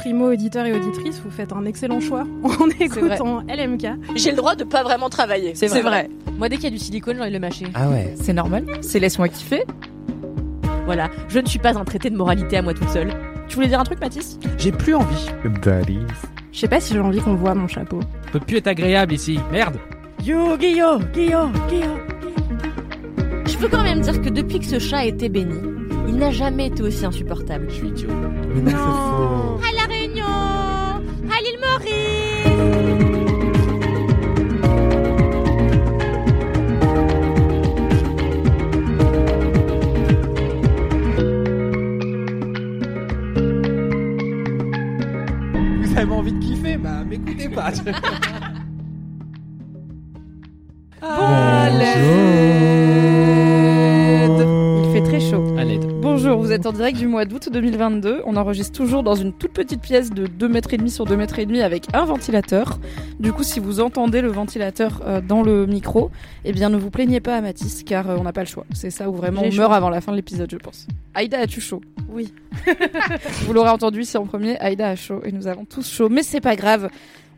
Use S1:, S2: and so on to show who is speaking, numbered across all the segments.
S1: Primo auditeur et auditrice, vous faites un excellent choix en écoutant LMK.
S2: J'ai le droit de pas vraiment travailler.
S3: C'est vrai. Moi, dès qu'il y a du silicone, j'ai envie de le mâcher.
S4: Ah ouais.
S1: C'est normal, c'est laisse-moi kiffer.
S3: Voilà, je ne suis pas un traité de moralité à moi toute seule. Tu voulais dire un truc, Mathis?
S4: J'ai plus envie.
S5: Daddy.
S1: Je sais pas si j'ai envie qu'on voit mon chapeau.
S6: Ça peut plus être agréable ici. Merde.
S3: Yo, Guillaume, Guillaume, Guillaume. Je peux quand même dire que depuis que ce chat a été béni, il n'a jamais été aussi insupportable.
S6: Je suis idiot.
S5: Mais non, c'est faux.
S3: À l'île Maurice
S6: Vous avez envie de kiffer Bah, m'écoutez pas.
S1: Il vous êtes en direct du mois d'août 2022. On enregistre toujours dans une toute petite pièce de 2 mètres et demi sur 2 mètres et demi avec un ventilateur. Du coup, si vous entendez le ventilateur euh, dans le micro, eh bien ne vous plaignez pas à Mathis car euh, on n'a pas le choix. C'est ça où vraiment on meurt avant la fin de l'épisode, je pense. Aïda, as-tu chaud?
S3: Oui.
S1: vous l'aurez entendu ici en premier, Aïda a chaud et nous avons tous chaud, mais c'est pas grave.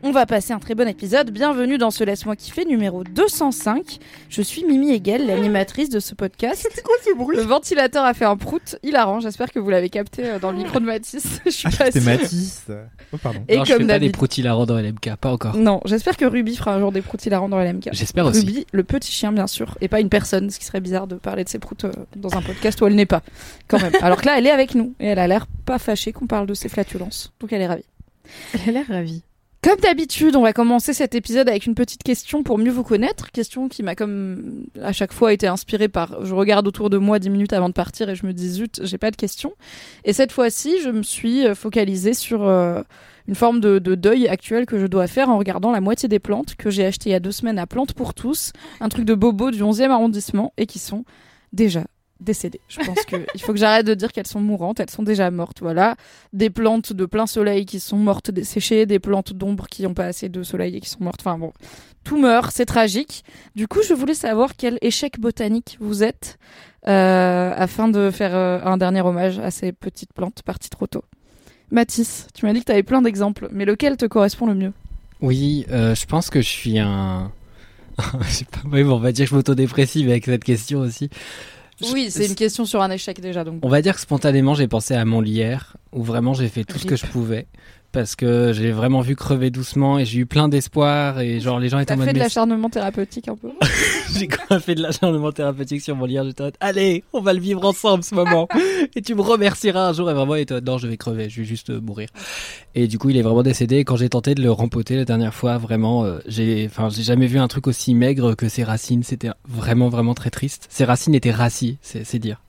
S1: On va passer un très bon épisode. Bienvenue dans ce Laisse-moi kiffer numéro 205. Je suis Mimi Hegel, l'animatrice de ce podcast.
S5: C'est quoi ce bruit
S1: Le ventilateur a fait un prout hilarant. J'espère que vous l'avez capté euh, dans le micro de Mathis. Je suis
S5: Ah,
S1: pas
S5: c'était
S1: sûre.
S5: Matisse. Oh, pardon.
S1: Et
S6: non, je
S1: comme
S6: fais pas des
S1: d'habitude.
S6: prouts hilarants dans LMK, pas encore.
S1: Non, j'espère que Ruby fera un jour des prouts hilarants dans LMK.
S6: J'espère aussi.
S1: Ruby, le petit chien, bien sûr, et pas une personne, ce qui serait bizarre de parler de ses proutes euh, dans un podcast où elle n'est pas, quand même. Alors que là, elle est avec nous, et elle a l'air pas fâchée qu'on parle de ses flatulences. Donc elle est ravie.
S2: Elle a l'air ravie.
S1: Comme d'habitude, on va commencer cet épisode avec une petite question pour mieux vous connaître. Question qui m'a comme à chaque fois été inspirée par. Je regarde autour de moi 10 minutes avant de partir et je me dis zut, j'ai pas de questions. Et cette fois-ci, je me suis euh, focalisée sur euh, une forme de, de deuil actuel que je dois faire en regardant la moitié des plantes que j'ai achetées il y a deux semaines à Plantes pour tous, un truc de bobo du 11e arrondissement et qui sont déjà décédées. Je pense qu'il faut que j'arrête de dire qu'elles sont mourantes, elles sont déjà mortes. Voilà des plantes de plein soleil qui sont mortes desséchées, des plantes d'ombre qui n'ont pas assez de soleil et qui sont mortes. Enfin bon, tout meurt, c'est tragique. Du coup, je voulais savoir quel échec botanique vous êtes euh, afin de faire euh, un dernier hommage à ces petites plantes parties trop tôt. Mathis, tu m'as dit que tu avais plein d'exemples, mais lequel te correspond le mieux?
S6: Oui, euh, je pense que je suis un. je sais pas, oui, bon, on va dire que je m'autodépressive avec cette question aussi.
S1: Oui, c'est une question sur un échec déjà, donc.
S6: On va dire que spontanément, j'ai pensé à mon lierre, où vraiment j'ai fait tout ce que je pouvais. Parce que j'ai vraiment vu crever doucement et j'ai eu plein d'espoir et genre les gens étaient en mode
S1: fait de l'acharnement thérapeutique un peu
S6: J'ai quand même fait de l'acharnement thérapeutique sur mon lien. J'étais en mode, allez, on va le vivre ensemble ce moment. et tu me remercieras un jour. Et vraiment, il était non, je vais crever, je vais juste euh, mourir. Et du coup, il est vraiment décédé. Et quand j'ai tenté de le rempoter la dernière fois, vraiment, euh, j'ai, enfin, j'ai jamais vu un truc aussi maigre que ses racines. C'était vraiment, vraiment très triste. Ses racines étaient c'est, c'est dire.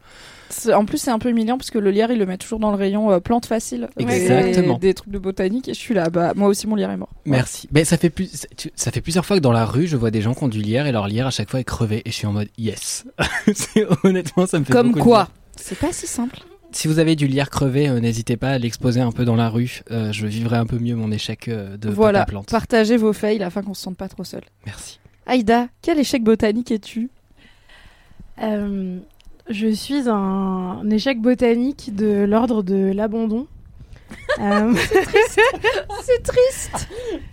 S1: En plus, c'est un peu humiliant parce que le lierre, il le met toujours dans le rayon euh, plantes faciles.
S6: Exactement.
S1: Des, des trucs de botanique. Et je suis là, bah, moi aussi, mon lierre est mort.
S6: Merci. Mais ça fait plus, tu- ça fait plusieurs fois que dans la rue, je vois des gens qui ont du lierre et leur lierre à chaque fois est crevé. Et je suis en mode, yes. Honnêtement, ça me fait
S1: Comme
S6: beaucoup
S1: quoi. C'est pas si simple.
S6: Si vous avez du lierre crevé, euh, n'hésitez pas à l'exposer un peu dans la rue. Euh, je vivrai un peu mieux mon échec euh, de
S1: voilà,
S6: papa plante.
S1: partagez vos fails afin qu'on se sente pas trop seul.
S6: Merci.
S1: Aïda, quel échec botanique es-tu?
S2: Euh, je suis un, un échec botanique de l'ordre de l'abandon. Euh,
S1: C'est triste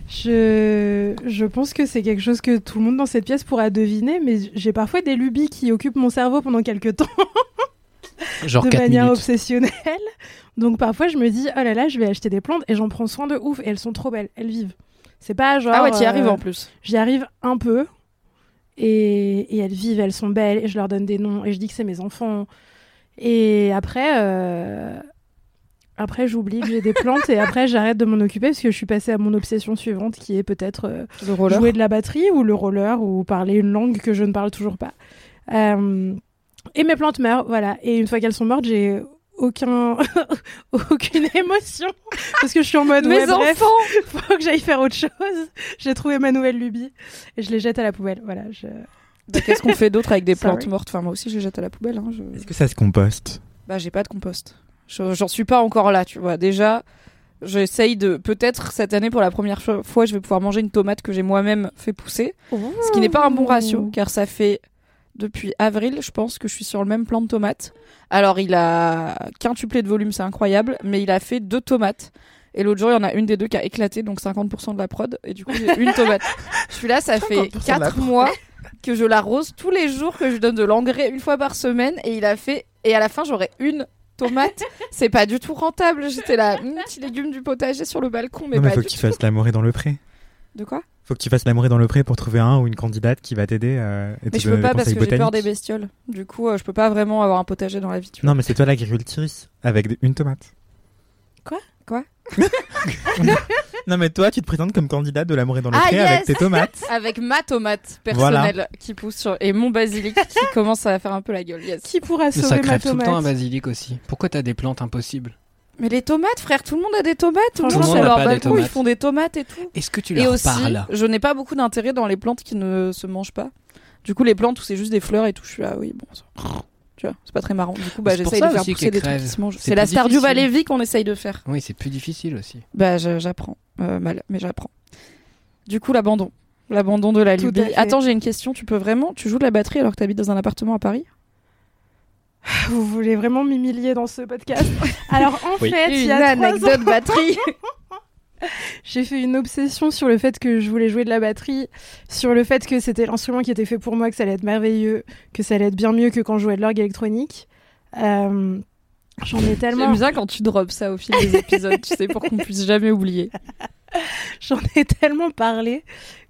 S2: je, je pense que c'est quelque chose que tout le monde dans cette pièce pourra deviner, mais j'ai parfois des lubies qui occupent mon cerveau pendant quelques temps
S6: Genre
S2: de
S6: 4
S2: manière
S6: minutes.
S2: obsessionnelle. Donc parfois, je me dis, oh là là, je vais acheter des plantes et j'en prends soin de ouf. Et elles sont trop belles, elles vivent. C'est pas genre.
S1: Ah ouais, t'y
S2: euh,
S1: arrives en plus.
S2: J'y arrive un peu. Et, et elles vivent, elles sont belles. Et je leur donne des noms. Et je dis que c'est mes enfants. Et après. euh, Après, j'oublie que j'ai des plantes et après, j'arrête de m'en occuper parce que je suis passée à mon obsession suivante qui est peut-être euh, jouer de la batterie ou le roller ou parler une langue que je ne parle toujours pas. Euh, et mes plantes meurent, voilà. Et une fois qu'elles sont mortes, j'ai aucun aucune émotion parce que je suis en mode
S1: Mes
S2: ouais, bref,
S1: enfants
S2: faut que j'aille faire autre chose. J'ai trouvé ma nouvelle lubie et je les jette à la poubelle. Voilà. Je...
S1: Bah, Qu'est-ce qu'on fait d'autre avec des
S2: Sorry.
S1: plantes mortes Enfin, moi aussi, je les jette à la poubelle. hein, je-
S5: Est-ce que ça se composte
S1: Bah, j'ai pas de compost. Je- J'en suis pas encore là, tu vois. Déjà, j'essaye de. Peut-être cette année, pour la première fois, je vais pouvoir manger une tomate que j'ai moi-même fait pousser. Ce qui n'est pas un bon ratio, car ça fait depuis avril, je pense que je suis sur le même plan de tomates. Alors, il a quintuplé de volume, c'est incroyable, mais il a fait deux tomates. Et l'autre jour, il y en a une des deux qui a éclaté, donc 50% de la prod. Et du coup, j'ai une tomate. Je suis là, ça fait
S5: 50% de la
S1: 4
S5: prod.
S1: mois que je l'arrose tous les jours, que je donne de l'engrais une fois par semaine. Et il a fait. Et à la fin, j'aurai une tomate. c'est pas du tout rentable. J'étais là, hum, petit légume du potager sur le balcon, mais
S5: Non, mais
S1: pas
S5: faut tu
S1: tout.
S5: fasses l'amour dans le pré.
S1: De quoi?
S5: Faut que tu fasses l'amour dans le pré pour trouver un ou une candidate qui va t'aider euh, et
S1: Mais je peux pas parce que j'ai peur des bestioles. Du coup, euh, je peux pas vraiment avoir un potager dans la vie. Tu vois.
S5: Non, mais c'est toi l'agricultrice avec une tomate.
S2: Quoi?
S1: Quoi?
S5: Non, mais toi, tu te présentes comme candidate de l'amour dans le
S1: Ah,
S5: pré
S1: yes
S5: avec tes tomates.
S1: Avec ma tomate personnelle qui pousse sur... et mon basilic qui commence à faire un peu la gueule. Yes.
S2: Qui pourra
S6: ça
S2: sauver ma
S6: crève tout le
S2: tomate
S6: temps un basilic aussi. Pourquoi t'as des plantes impossibles?
S1: Mais les tomates, frère, tout le monde a des tomates. Tout le
S2: Tout
S1: monde
S2: le monde
S1: leur
S6: n'a pas des
S1: balcon, ils font des tomates et tout.
S6: Est-ce que tu
S1: Et
S6: leur
S1: aussi,
S6: parles
S1: je n'ai pas beaucoup d'intérêt dans les plantes qui ne se mangent pas. Du coup, les plantes où c'est juste des fleurs et tout, je suis là, oui, bon, ça- tu vois, c'est pas très marrant. Du coup, bah, j'essaye de faire pousser des trucs qui se mangent.
S6: C'est
S1: C'est la Stardew
S6: difficile.
S1: Valley qu'on essaye de faire.
S6: Oui, c'est plus difficile aussi.
S1: Bah, je- j'apprends. Euh, mal, mais j'apprends. Du coup, l'abandon. L'abandon de la
S2: fait.
S1: Attends, j'ai une question. Tu peux vraiment. Tu joues de la batterie alors que tu habites dans un appartement à Paris?
S2: Vous voulez vraiment m'humilier dans ce podcast? Alors en
S5: Oui.
S2: fait, il y
S1: Une
S2: a ans,
S1: anecdote batterie.
S2: j'ai fait une obsession sur le fait que je voulais jouer de la batterie, sur le fait que c'était l'instrument qui était fait pour moi, que ça allait être merveilleux, que ça allait être bien mieux que quand je jouais de l'orgue électronique. Euh, J'en ai tellement,
S1: J'aime bien quand tu drops ça au fil des épisodes, tu sais, pour qu'on puisse jamais oublier.
S2: j'en ai tellement parlé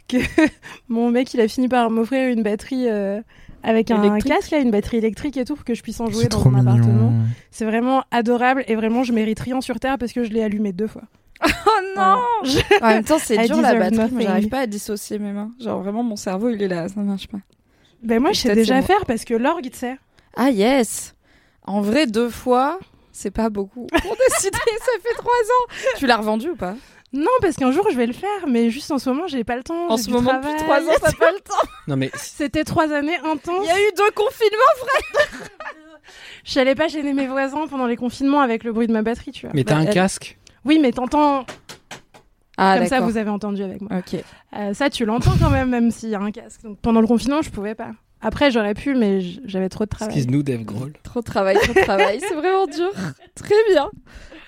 S2: que mon mec il a fini par m'offrir une batterie euh, avec un
S1: Électrique.
S2: casque là, une batterie électrique et tout pour que je puisse en jouer dans mon appartement. C'est vraiment adorable et vraiment je mérite rien sur terre parce que je l'ai allumé deux fois.
S1: Oh non
S2: Voilà.
S1: En même temps, c'est dur la batterie. J'arrive pas à dissocier mes mains. Genre, vraiment, mon cerveau, il est là, ça marche pas.
S2: Ben moi je sais déjà faire parce que l'orgue tu sais.
S1: Ah, yes En vrai, deux fois, c'est pas beaucoup. Pour décider, ça fait trois ans. Tu l'as revendu ou pas?
S2: Non, parce qu'un jour je vais le faire, mais juste en ce moment j'ai pas le temps.
S1: En ce
S2: du
S1: moment,
S2: travail.
S1: depuis trois ans, t'as pas le temps.
S6: Non, mais
S2: C'était trois années intenses.
S1: Il y a eu deux confinements.
S2: Je n'allais pas gêner mes voisins pendant les confinements avec le bruit de ma batterie, tu vois.
S6: mais t'as
S1: Bah,
S6: un
S1: elle-
S6: casque?
S2: Oui, mais t'entends
S1: Ah,
S2: comme ça, vous avez entendu avec moi.
S1: Ok.
S2: Euh, ça, tu l'entends quand même, même s'il y a un casque. Donc pendant le confinement, je pouvais pas. Après, j'aurais pu, mais j'avais trop de travail.
S6: Excuse-nous, Dave Grohl.
S1: Trop de travail, trop de travail. C'est vraiment dur. Très bien.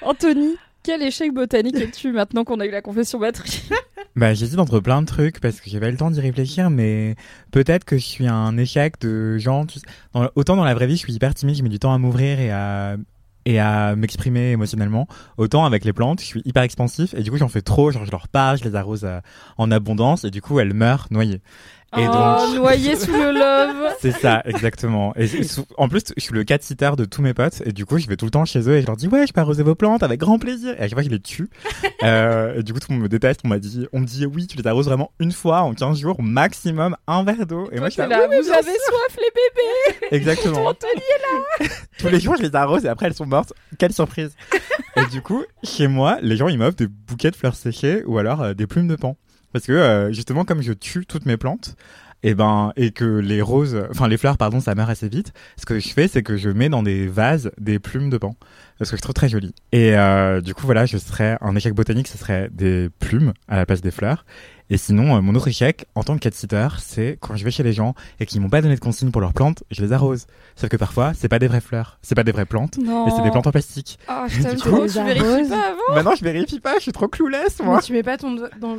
S1: Anthony, quel échec botanique es-tu maintenant qu'on a eu la confession batterie
S5: Bah, j'hésite entre plein de trucs parce que eu le temps d'y réfléchir, mais peut-être que je suis un échec de gens. autant dans la vraie vie, je suis hyper timide, je mets du temps à m'ouvrir et à et à m'exprimer émotionnellement. Autant avec les plantes, je suis hyper expansif et du coup j'en fais trop, genre je leur parle, je les arrose euh, en abondance et du coup elles meurent noyées. Et
S1: oh,
S5: donc
S1: noyé sous le love.
S5: c'est ça exactement. Et, en plus je suis le cat sitter de tous mes potes et du coup je vais tout le temps chez eux et je leur dis ouais je peux arroser vos plantes avec grand plaisir. Et à chaque fois je les tue. euh, et du coup tout le monde me déteste. On m'a dit on me dit oui tu les arroses vraiment une fois en 15 jours maximum un verre d'eau. Et moi je suis là,
S1: là,
S5: oui,
S1: vous avez soif les bébés.
S5: Exactement.
S1: Anthony
S5: Tous les jours, je les arrose et après, elles sont mortes. Quelle surprise. et du coup, chez moi, les gens, ils m'offrent des bouquets de fleurs séchées ou alors euh, des plumes de pan. Parce que, euh, justement, comme je tue toutes mes plantes, et ben, et que les roses, enfin, les fleurs, pardon, ça meurt assez vite, ce que je fais, c'est que je mets dans des vases des plumes de pan. Parce que je trouve très joli. Et, euh, du coup, voilà, je serais, un échec botanique, ce serait des plumes à la place des fleurs. Et sinon, euh, mon autre échec, en tant que cat sitter, c'est quand je vais chez les gens et qu'ils m'ont pas donné de consigne pour leurs plantes, je les arrose. Sauf que parfois, c'est pas des vraies fleurs, c'est pas des vraies plantes,
S1: Non.
S5: mais c'est des plantes en plastique.
S1: Ah, je
S5: coup,
S1: vérifies
S2: arroses.
S1: pas avant
S5: Maintenant, je vérifie pas, je suis trop clouless,
S2: Mais
S5: moi.
S2: tu mets pas ton doigt dans.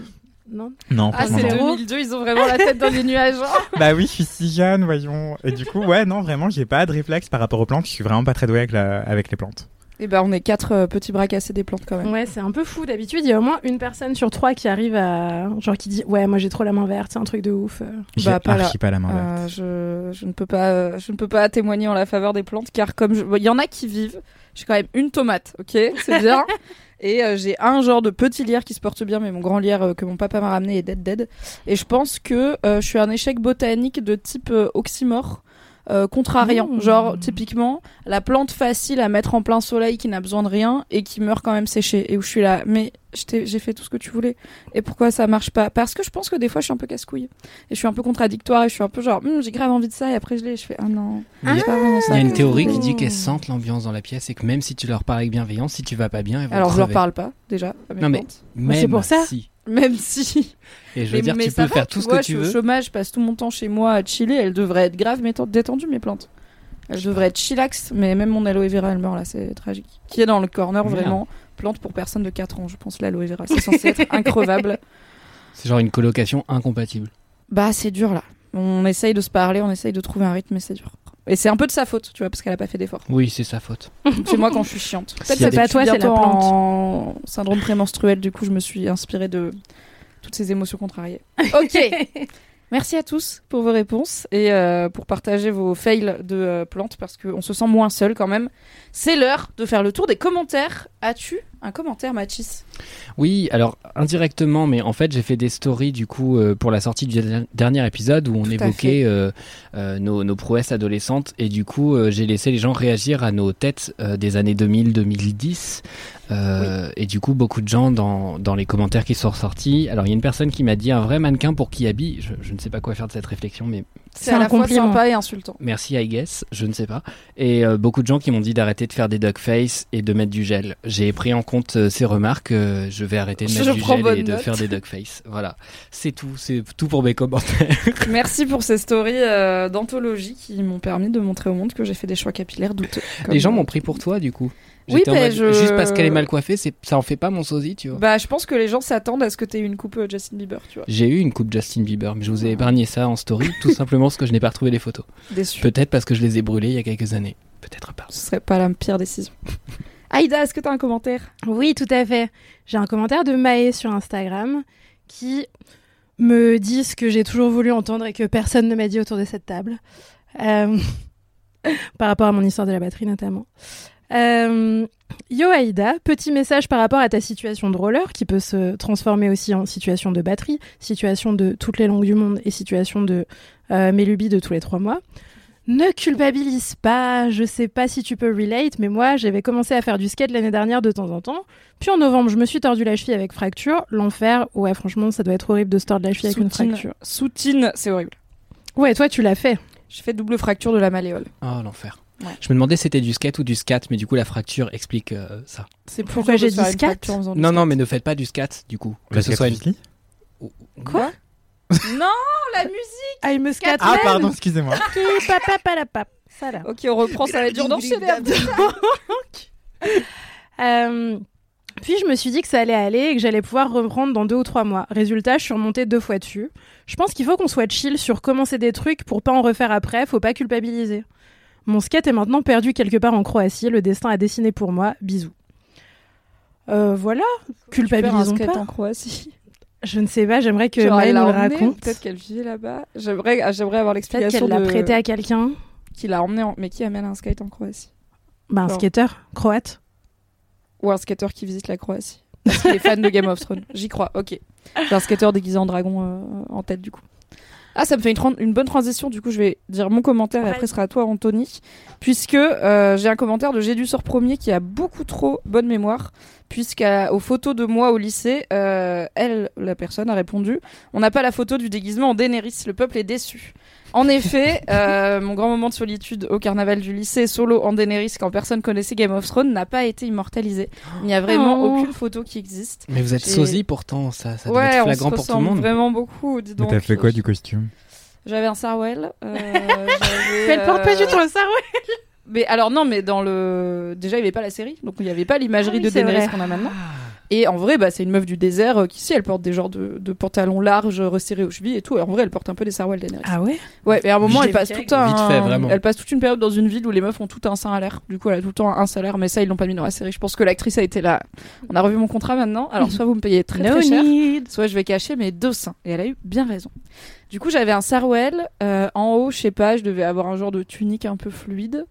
S2: Non.
S5: Non,
S1: Ah, c'est
S5: non.
S1: 2002, ils ont vraiment la tête dans les nuages. hein.
S5: Bah oui, je suis si jeune, voyons. Et du coup, ouais, non, vraiment, j'ai pas de réflexe par rapport aux plantes. Je suis vraiment pas très doué avec, la... avec les plantes.
S1: Et ben on est quatre euh, petits bras cassés des plantes quand même.
S2: Ouais, c'est un peu fou. D'habitude, il y a au moins une personne sur trois qui arrive à. Genre qui dit Ouais, moi j'ai trop la main verte, c'est un truc de ouf.
S5: J'ai
S1: Bah, pas
S5: pas la main verte.
S1: Euh, je, je ne peux pas, euh, je ne peux pas témoigner en la faveur des plantes car comme je- bon, il y en a qui vivent, j'ai quand même une tomate, ok, c'est bien. Et euh, j'ai un genre de petit lierre qui se porte bien, mais mon grand lierre euh, que mon papa m'a ramené est dead dead. Et je pense que euh, je suis un échec botanique de type euh, oxymore. Euh, contrariant,
S2: Mmh.
S1: genre typiquement la plante facile à mettre en plein soleil qui n'a besoin de rien et qui meurt quand même séchée et où je suis là mais j'ai fait tout ce que tu voulais et pourquoi ça marche pas? Parce que je pense que des fois je suis un peu casse-couille et je suis un peu contradictoire et je suis un peu genre Hum, j'ai grave envie de ça et après je l'ai et je fais ah non
S6: Il y
S1: pas vraiment
S6: Il
S1: ça
S6: y a une théorie qui dit qu'elles sentent l'ambiance dans la pièce et que même si tu leur parles avec bienveillance, si tu vas pas bien, elles vont
S1: alors je leur
S6: crever.
S1: parle pas déjà à mes
S6: Non, mais-
S2: C'est pour ça.
S6: si.
S1: même si
S6: Et je veux
S1: mais,
S6: dire,
S1: mais
S6: tu peux
S1: va,
S6: faire tout ce
S1: vois,
S6: que tu
S1: je suis
S6: veux.
S1: au chômage je passe tout mon temps chez moi à chiller elles devraient être grave mais détendues mes plantes elles devraient être chillax mais même mon aloe vera elle meurt là c'est tragique qui est dans le corner vraiment plante pour personne de 4 ans je pense l'aloe vera c'est censé être increvable
S6: C'est genre une colocation incompatible.
S1: Bah, c'est dur là. On essaye de se parler, on essaye de trouver un rythme, mais c'est dur. Et c'est un peu de sa faute, tu vois, parce qu'elle a pas fait d'effort.
S6: Oui, c'est sa faute.
S1: C'est moi quand je suis chiante. Peut-être suis
S2: pas toi, c'est la plante.
S1: en syndrome prémenstruel, du coup, je me suis inspirée de toutes ces émotions contrariées. Ok. Merci à tous pour vos réponses et euh, pour partager vos fails de euh, plantes parce qu'on se sent moins seul quand même. C'est l'heure de faire le tour des commentaires. As-tu un commentaire, Mathis
S6: Oui, alors indirectement, mais en fait, j'ai fait des stories du coup euh, pour la sortie du der- dernier épisode où on
S1: Tout
S6: évoquait euh, euh, nos, nos prouesses adolescentes et du coup, j'ai laissé les gens réagir à nos têtes des années 2000-2010. Euh, Et du coup, beaucoup de gens dans, dans les commentaires qui sont ressortis. Alors, il y a une personne qui m'a dit un vrai mannequin pour qui habille. Je, je ne sais pas quoi faire de cette réflexion, mais
S1: C'est
S2: un
S1: à la fois sympa et insultant.
S6: Merci, I guess, je ne sais pas. Et euh, beaucoup de gens qui m'ont dit d'arrêter de faire des duck face et de mettre du gel. J'ai pris en compte euh, ces remarques. euh, je vais arrêter de
S1: Je
S6: mettre du gel et de faire des duck face. Voilà, c'est tout. C'est tout pour mes commentaires.
S1: Merci pour ces stories euh, d'anthologie qui m'ont permis de montrer au monde que j'ai fait des choix capillaires douteux.
S6: Les gens m'ont pris pour toi, du coup.
S1: Oui, mais
S6: mode,
S1: je-
S6: Juste parce qu'elle est mal coiffée, c'est... ça en fait pas mon sosie, tu vois.
S1: Bah, je pense que les gens s'attendent à ce que tu aies une coupe euh, Justin Bieber, tu vois.
S6: J'ai eu une coupe Justin Bieber, mais je vous ai épargné ça en story, tout simplement parce que je n'ai pas retrouvé les photos.
S1: Déçu.
S6: Peut-être parce que je les ai brûlées il y a quelques années. Peut-être pas.
S1: Ce serait pas la pire décision. Aïda, est-ce que t'as un commentaire?
S2: Oui, tout à fait. J'ai un commentaire de Maë sur Instagram qui me dit ce que j'ai toujours voulu entendre et que personne ne m'a dit autour de cette table. Euh, par rapport à mon histoire de la batterie notamment. Euh, Yo Aïda, petit message par rapport à ta situation de roller qui peut se transformer aussi en situation de batterie, situation de toutes les langues du monde et situation de euh, mes lubies de tous les trois mois. Ne culpabilise pas, je sais pas si tu peux relate, mais moi j'avais commencé à faire du skate l'année dernière de temps en temps. Puis en novembre, je me suis tordu la cheville avec fracture. L'enfer, ouais, franchement, ça doit être horrible de se tordre la cheville avec une fracture.
S1: Soutine, c'est horrible.
S2: Ouais, toi tu l'as fait.
S1: J'ai fait double fracture de la malléole.
S6: Oh, l'enfer.
S1: Ouais.
S6: Je me demandais si c'était du skate ou du scat, mais du coup, la fracture explique euh, ça.
S1: C'est
S2: Pourquoi j'ai dit scat
S1: fracture en faisant du
S6: Non, non, mais ne faites pas du scat, du coup. Que ce soit une...
S1: Quoi Non, la musique
S2: I'm a scat
S5: Ah pardon, excusez-moi.
S2: Ça là.
S1: Ok, on reprend, ça va être dur d'enchaîner.
S2: Euh, puis je me suis dit que ça allait aller et que j'allais pouvoir reprendre dans deux ou trois mois. Résultat, je suis remontée deux fois dessus. Je pense qu'il faut qu'on soit chill sur commencer des trucs pour pas en refaire après, faut pas culpabiliser. Mon skate est maintenant perdu quelque part en Croatie, le destin a dessiné pour moi, bisous. Euh, voilà, culpabilisons
S1: skate
S2: pas.
S1: en Croatie.
S2: Je ne sais pas, j'aimerais que
S1: Genre,
S2: Maë
S1: elle
S2: nous le raconte.
S1: Peut-être qu'elle vivait là-bas. J'aimerais, ah, j'aimerais avoir
S2: Peut-être
S1: l'explication
S2: qu'elle l'a prêté à quelqu'un.
S1: Qui l'a emmené, en... mais qui amène un skate en Croatie
S2: Bah, un
S1: Genre.
S2: skater croate.
S1: Ou un skateur qui visite la Croatie. Parce qu'il est fan de Game of Thrones. J'y crois, ok. J'ai un skateur déguisé en dragon euh, en tête, du coup. Ah, ça me fait une, bonne transition. Du coup, je vais dire mon commentaire et après, ce sera à toi, Anthony. Puisque euh, j'ai un commentaire de J'ai du sort premier qui a beaucoup trop bonne mémoire. Puisqu'aux photos de moi au lycée, euh, elle, la personne, a répondu On n'a pas la photo du déguisement en Daenerys, le peuple est déçu. En effet, euh, mon grand moment de solitude au carnaval du lycée, solo en Daenerys, quand personne connaissait Game of Thrones, n'a pas été immortalisé. Il n'y a vraiment
S2: Oh.
S1: aucune photo qui existe.
S6: Mais vous êtes sosie pourtant, ça, ça doit
S1: ouais,
S6: être
S1: on se
S6: flagrant pour tout le monde.
S1: vraiment beaucoup. Dis
S5: Mais
S1: donc.
S5: t'as fait quoi du costume?
S1: J'avais un Sarwell. euh, j'avais,
S2: Elle porte pas
S1: euh,
S2: du tout ça, ouais.
S1: Mais alors non, mais dans le déjà il n'y avait pas la série, donc il n'y avait pas l'imagerie
S2: Ah oui,
S1: de Daenerys qu'on a maintenant. Et en vrai, bah, c'est une meuf du désert euh, qui, si, elle porte des genres de, de pantalons larges, resserrés aux chevilles et tout. Et en vrai, elle porte un peu des sarouels Daenerys.
S2: Ah ouais?
S1: Ouais, mais à un moment, elle passe tout un,
S6: vite fait, vraiment.
S1: elle passe toute une période dans une ville où les meufs ont tout un sein à l'air. Du coup, elle a tout le temps un salaire, mais ça, ils l'ont pas mis dans la série. Je pense que l'actrice a été là. On a revu mon contrat maintenant. Alors, soit vous me payez très très cher,
S2: need.
S1: soit je vais cacher mes deux seins. Et elle a eu bien raison. Du coup, j'avais un sarouel. euh, en haut, je sais pas, je devais avoir un genre de tunique un peu fluide.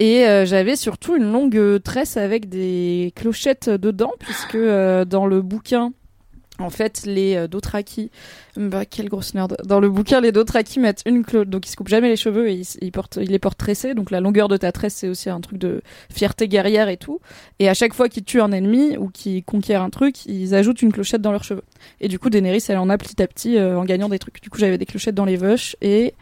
S1: Et euh, j'avais surtout une longue euh, tresse avec des clochettes dedans, puisque euh, dans le bouquin, en fait, les euh, Dothraki, bah, quelle grosse nerd. Dans le bouquin, les Dothraki mettent une cloche, donc ils se coupent jamais les cheveux et ils, portent, ils les portent tressés. Donc la longueur de ta tresse, c'est aussi un truc de fierté guerrière et tout. Et à chaque fois qu'ils tuent un ennemi ou qu'ils conquièrent un truc, ils ajoutent une clochette dans leurs cheveux. Et du coup, Daenerys, elle en a petit à petit en gagnant des trucs. Du coup, j'avais des clochettes dans les veuches et